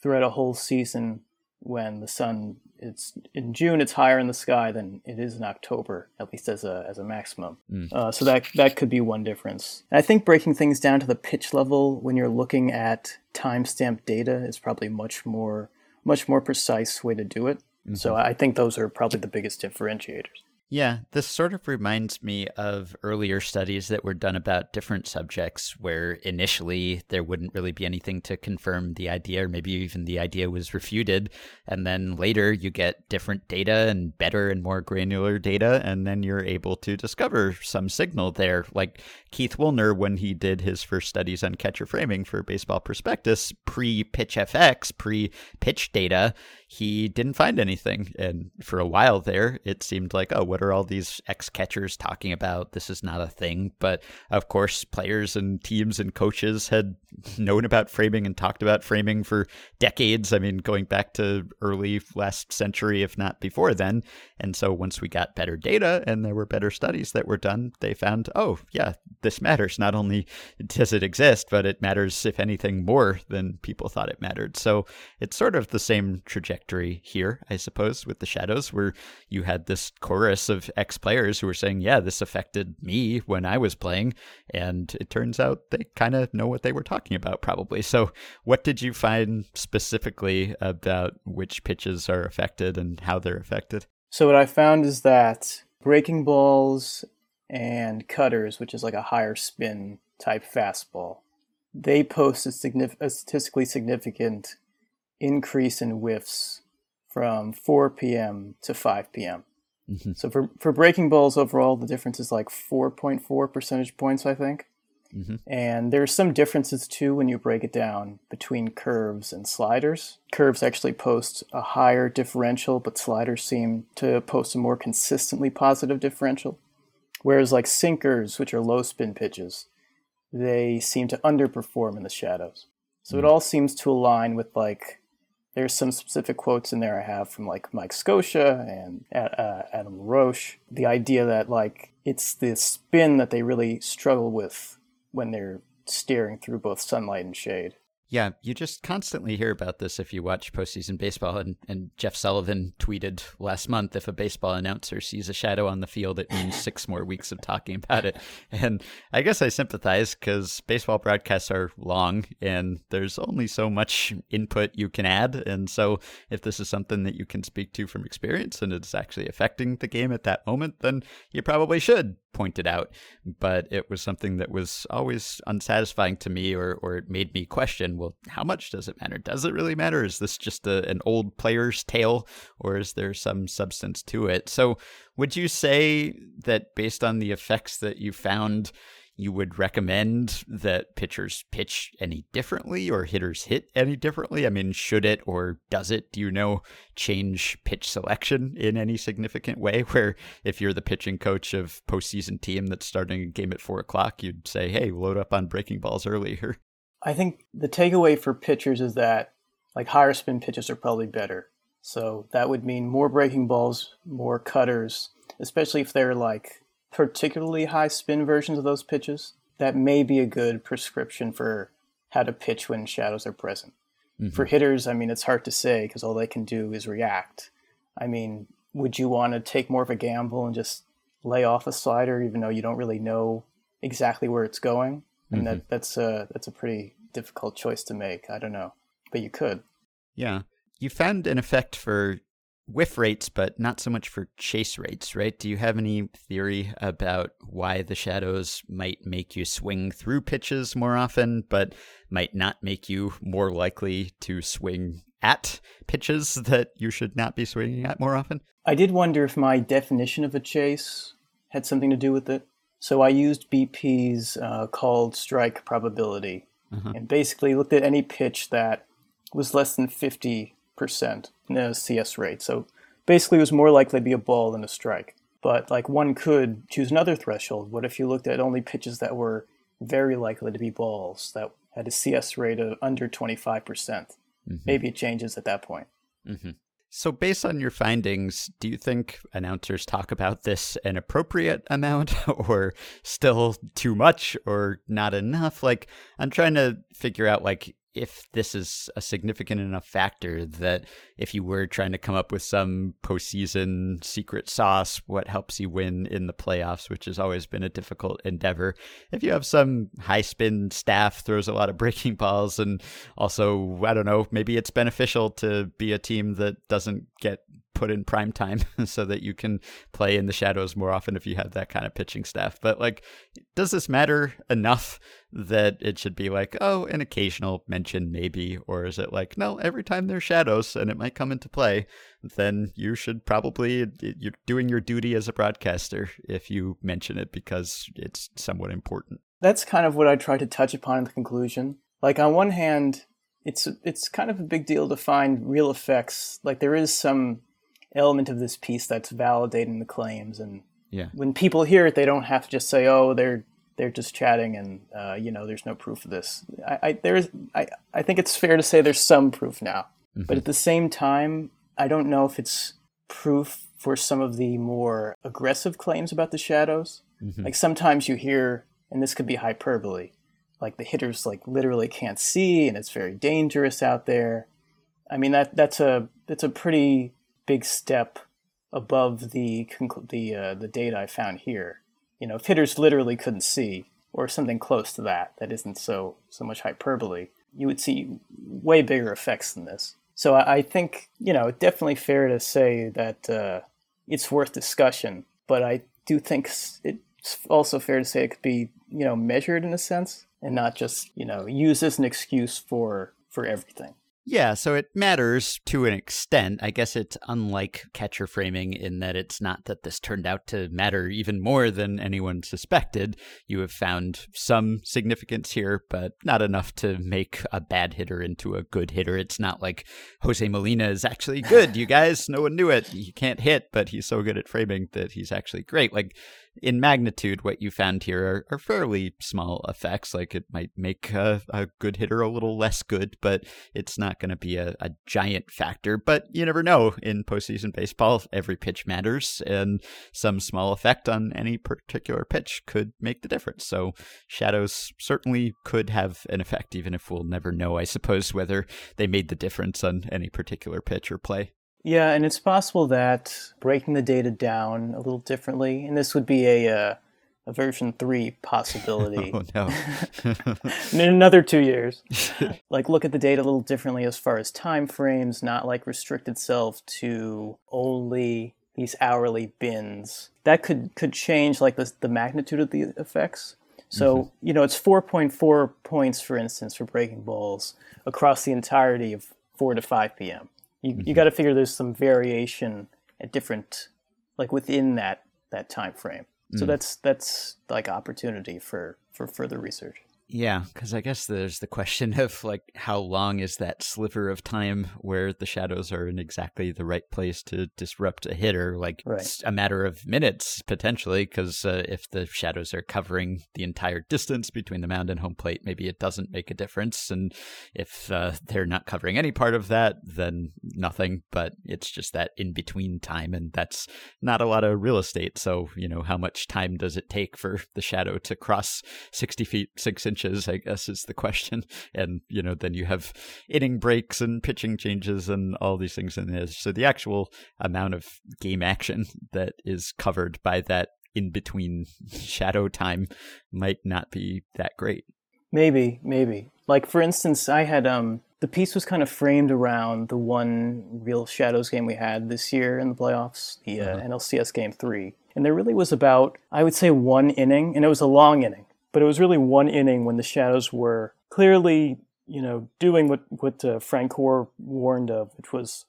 throughout a whole season when the sun it's in June it's higher in the sky than it is in October at least as a as a maximum. Mm. Uh, so that that could be one difference. And I think breaking things down to the pitch level when you're looking at timestamp data is probably much more much more precise way to do it. Mm-hmm. So I think those are probably the biggest differentiators. Yeah, this sort of reminds me of earlier studies that were done about different subjects where initially there wouldn't really be anything to confirm the idea, or maybe even the idea was refuted. And then later you get different data and better and more granular data, and then you're able to discover some signal there. Like Keith Woolner, when he did his first studies on catcher framing for Baseball Prospectus, pre pitch FX, pre pitch data, he didn't find anything. And for a while there, it seemed like, oh, what are all these ex catchers talking about? This is not a thing. But of course, players and teams and coaches had known about framing and talked about framing for decades. I mean, going back to early last century, if not before then. And so once we got better data and there were better studies that were done, they found, oh, yeah, this matters. Not only does it exist, but it matters, if anything, more than people thought it mattered. So it's sort of the same trajectory here, I suppose, with the Shadows, where you had this chorus of ex players who were saying, yeah, this affected me when I was playing. And it turns out they kind of know what they were talking about, probably. So, what did you find specifically about which pitches are affected and how they're affected? So, what I found is that breaking balls and cutters, which is like a higher spin type fastball, they post a, signif- a statistically significant increase in whiffs from 4 p.m. to 5 p.m. Mm-hmm. So for, for breaking balls overall, the difference is like 4.4 percentage points, I think. Mm-hmm. And there's some differences too when you break it down between curves and sliders. Curves actually post a higher differential, but sliders seem to post a more consistently positive differential. Whereas like sinkers, which are low spin pitches, they seem to underperform in the shadows. So mm. it all seems to align with like there's some specific quotes in there I have from like Mike Scioscia and uh, Adam Roche. The idea that like it's the spin that they really struggle with when they're steering through both sunlight and shade. Yeah, you just constantly hear about this if you watch postseason baseball. And, and Jeff Sullivan tweeted last month if a baseball announcer sees a shadow on the field, it means six more weeks of talking about it. And I guess I sympathize because baseball broadcasts are long and there's only so much input you can add. And so if this is something that you can speak to from experience and it's actually affecting the game at that moment, then you probably should pointed out, but it was something that was always unsatisfying to me or, or it made me question well, how much does it matter? Does it really matter? Is this just a, an old player's tale or is there some substance to it? So, would you say that based on the effects that you found, you would recommend that pitchers pitch any differently or hitters hit any differently? I mean, should it or does it, do you know, change pitch selection in any significant way? Where if you're the pitching coach of postseason team that's starting a game at four o'clock, you'd say, hey, load up on breaking balls earlier. I think the takeaway for pitchers is that like higher spin pitches are probably better. So that would mean more breaking balls, more cutters, especially if they're like particularly high spin versions of those pitches, that may be a good prescription for how to pitch when shadows are present. Mm-hmm. For hitters, I mean, it's hard to say because all they can do is react. I mean, would you want to take more of a gamble and just lay off a slider even though you don't really know exactly where it's going? And mm-hmm. that that's a that's a pretty difficult choice to make. I don't know, but you could. Yeah, you found an effect for whiff rates, but not so much for chase rates, right? Do you have any theory about why the shadows might make you swing through pitches more often, but might not make you more likely to swing at pitches that you should not be swinging at more often? I did wonder if my definition of a chase had something to do with it. So I used BP's uh, called strike probability uh-huh. and basically looked at any pitch that was less than 50 percent no CS rate. So basically, it was more likely to be a ball than a strike. But like one could choose another threshold. What if you looked at only pitches that were very likely to be balls that had a CS rate of under 25%? percent mm hmm Maybe it changes at that point. Mm-hmm. So, based on your findings, do you think announcers talk about this an appropriate amount or still too much or not enough? Like, I'm trying to figure out, like, if this is a significant enough factor that if you were trying to come up with some postseason secret sauce, what helps you win in the playoffs, which has always been a difficult endeavor. If you have some high spin staff throws a lot of breaking balls, and also, I don't know, maybe it's beneficial to be a team that doesn't get put in prime time so that you can play in the shadows more often if you have that kind of pitching staff. But like, does this matter enough that it should be like, oh, an occasional mention maybe? Or is it like, no, every time there's shadows and it might come into play, then you should probably, you're doing your duty as a broadcaster if you mention it because it's somewhat important. That's kind of what I tried to touch upon in the conclusion. Like, on one hand, it's it's kind of a big deal to find real effects. Like there is some element of this piece that's validating the claims, and Yeah. when people hear it, they don't have to just say, "Oh, they're they're just chatting," and uh, you know, there's no proof of this. I, I there's I I think it's fair to say there's some proof now, but at the same time, I don't know if it's proof for some of the more aggressive claims about the shadows. Like sometimes you hear, and this could be hyperbole, like the hitters like literally can't see, and it's very dangerous out there. I mean that that's a that's a pretty big step above the conclu- the uh, the data I found here. You know, if hitters literally couldn't see, or something close to that, that isn't so so much hyperbole, you would see way bigger effects than this. So I, I think you know definitely fair to say that uh, it's worth discussion, but I do think it's also fair to say it could be you know measured in a sense and not just you know used as an excuse for for everything. Yeah, so it matters to an extent. I guess it's unlike catcher framing in that it's not that this turned out to matter even more than anyone suspected. You have found some significance here, but not enough to make a bad hitter into a good hitter. It's not like Jose Molina is actually good, you guys. No one knew it. He can't hit, but he's so good at framing that he's actually great. Like, in magnitude, what you found here are, are fairly small effects. Like it might make a, a good hitter a little less good, but it's not going to be a, a giant factor. But you never know. In postseason baseball, every pitch matters, and some small effect on any particular pitch could make the difference. So shadows certainly could have an effect, even if we'll never know, I suppose, whether they made the difference on any particular pitch or play. Yeah, and it's possible that breaking the data down a little differently, and this would be a uh, a version three possibility Oh no. in another two years. like look at the data a little differently as far as time frames, not like restrict itself to only these hourly bins. That could could change like the the magnitude of the effects. So you know it's 4.4 points, for instance, for breaking balls across the entirety of 4 to 5 p.m. You you mm-hmm. got to figure there's some variation at different, like within that that time frame. So mm. that's that's like opportunity for for further research. Yeah, because I guess there's the question of like how long is that sliver of time where the shadows are in exactly the right place to disrupt a hitter? Like Right. it's a matter of minutes potentially, because uh, if the shadows are covering the entire distance between the mound and home plate, maybe it doesn't make a difference. And if uh, they're not covering any part of that, then nothing. But it's just that in between time, and that's not a lot of real estate. So you know, how much time does it take for the shadow to cross sixty feet six inches? I guess is the question. And you know, then you have inning breaks and pitching changes and all these things in there. So the actual amount of game action that is covered by that in between shadow time might not be that great. Maybe, maybe. Like for instance, I had um the piece was kind of framed around the one real Shadows game we had this year in the playoffs, the uh, NLCS game 3. And there really was about I would say one inning, and it was a long inning, but it was really one inning when the Shadows were clearly, you know, doing what what uh, Frank Hoare warned of, which was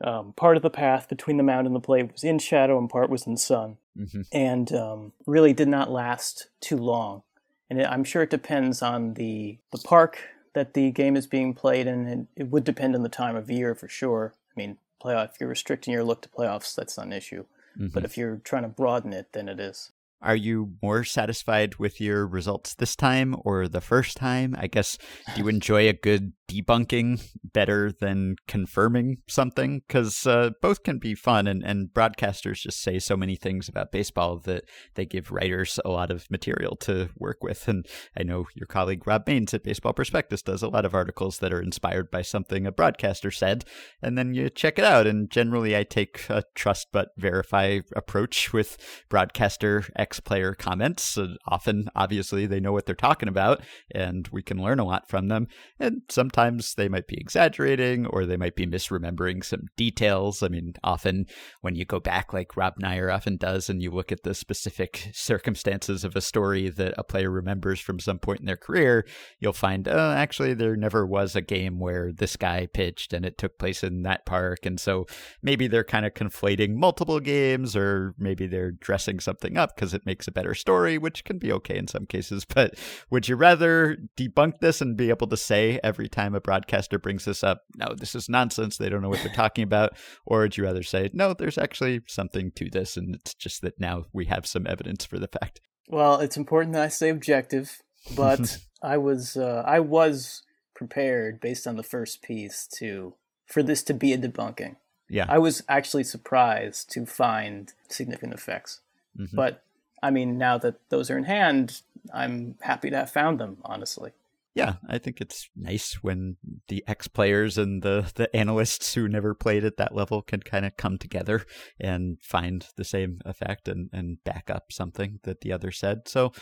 um, part of the path between the mound and the plate was in shadow and part was in sun, Mhm. and um, really did not last too long and it, I'm sure it depends on the the park that the game is being played and it would depend on the time of year for sure. I mean, playoff. If you're restricting your look to playoffs, that's not an issue. But if you're trying to broaden it, then it is. Are you more satisfied with your results this time or the first time? I guess, do you enjoy a good debunking better than confirming something? Because uh, both can be fun, and, and broadcasters just say so many things about baseball that they give writers a lot of material to work with. And I know your colleague Rob Mains at Baseball Prospectus does a lot of articles that are inspired by something a broadcaster said, and then you check it out. And generally, I take a trust but verify approach with broadcaster ex player comments. Often, obviously, they know what they're talking about, and we can learn a lot from them. And sometimes they might be exaggerating or they might be misremembering some details. I mean, often when you go back, like Rob Neyer often does, and you look at the specific circumstances of a story that a player remembers from some point in their career, you'll find, oh, actually, there never was a game where this guy pitched and it took place in that park. And so maybe they're kind of conflating multiple games, or maybe they're dressing something up because it makes a better story, which can be okay in some cases. But would you rather debunk this and be able to say every time time a broadcaster brings this up, no, this is nonsense. They don't know what they're talking about? Or would you rather say, no, there's actually something to this, and it's just that now we have some evidence for the fact? Well, it's important that I stay objective, but I was uh, I was prepared based on the first piece to for this to be a debunking. Yeah. I was actually surprised to find significant effects. Mm-hmm. But I mean, now that those are in hand, I'm happy to have found them, honestly yeah, I think it's nice when the ex players and the, the analysts who never played at that level can kind of come together and find the same effect and, and back up something that the other said. So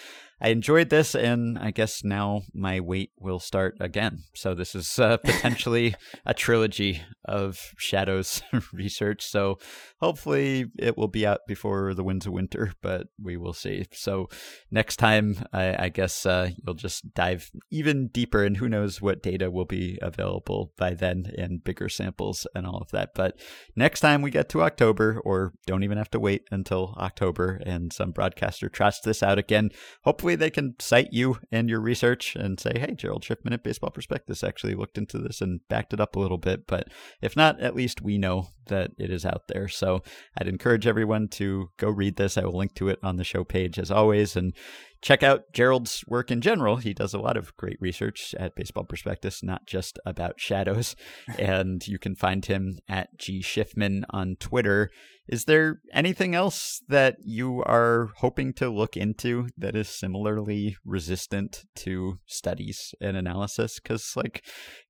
I enjoyed this, and I guess now my wait will start again. So this is uh, potentially a trilogy of Shadows research. So hopefully it will be out before the winds of winter, but we will see. So next time, I, I guess uh, you'll just dive even deeper, and who knows what data will be available by then in bigger samples and all of that. But next time we get to October, or don't even have to wait until October, and some broadcaster trusts this out again, hopefully they can cite you and your research and say, hey, Gerald Schiffman at Baseball Prospectus actually looked into this and backed it up a little bit. But if not, at least we know that it is out there. So I'd encourage everyone to go read this. I will link to it on the show page as always. And check out Gerald's work in general. He does a lot of great research at Baseball Prospectus, not just about shadows. and you can find him at G Schiffman on Twitter. Is there anything else that you are hoping to look into that is similarly resistant to studies and analysis? Because, like,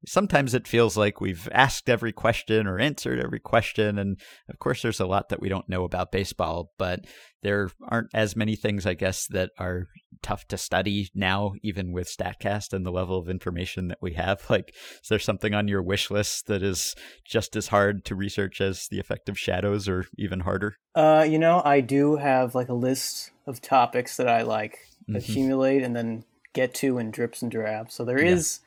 sometimes it feels like we've asked every question or answered every question. And of course, there's a lot that we don't know about baseball, but there aren't as many things, I guess, that are tough to study now, even with StatCast and the level of information that we have. Like, is there something on your wish list that is just as hard to research as the effect of shadows, or even harder? Uh, you know, I do have like a list of topics that I like mm-hmm. accumulate and then get to in drips and drabs. So there yeah. is,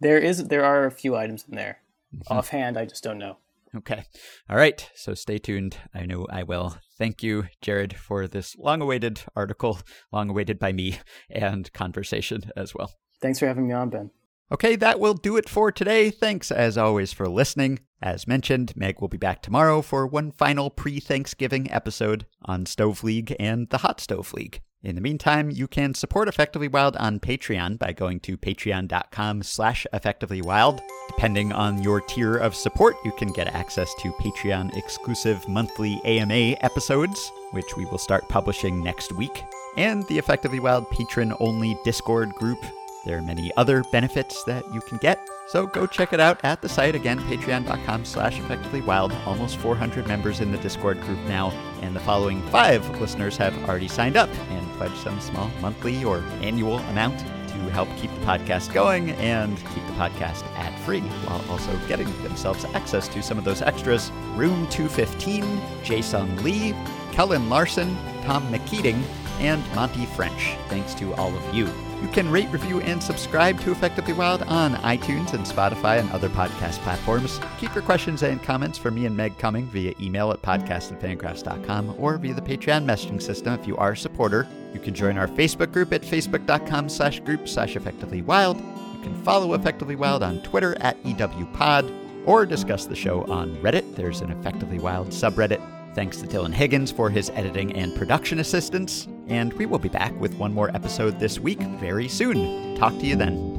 there is, there are a few items in there. Mm-hmm. Offhand, I just don't know. Okay. All right. So stay tuned. I know I will. Thank you, Jared, for this long awaited article, long awaited by me, and conversation as well. Thanks for having me on, Ben. Okay, that will do it for today. Thanks, as always, for listening. As mentioned, Meg will be back tomorrow for one final pre Thanksgiving episode on Stove League and the Hot Stove League. In the meantime, you can support Effectively Wild on Patreon by going to patreon.com slash effectivelywild. Depending on your tier of support, you can get access to Patreon exclusive monthly AMA episodes, which we will start publishing next week, and the Effectively Wild patron only Discord group. There are many other benefits that you can get, so go check it out at the site again, patreon.com slash effectivelywild. Almost 400 members in the Discord group now, and the following five listeners have already signed up and pledged some small monthly or annual amount to help keep the podcast going and keep the podcast ad free while also getting themselves access to some of those extras. Room 215, Jason Lee, Kellen Larson, Tom McKeating, and Monty French. Thanks to all of you. You can rate, review, and subscribe to Effectively Wild on iTunes and Spotify and other podcast platforms. Keep your questions and comments for me and Meg coming via email at podcast@fangraphs.com or via the Patreon messaging system if you are a supporter. You can join our Facebook group at facebook.com slash group slash effectively wild. You can follow Effectively Wild on Twitter at EWPod or discuss the show on Reddit. There's an Effectively Wild subreddit Thanks to Dylan Higgins for his editing and production assistance. And we will be back with one more episode this week very soon. Talk to you then.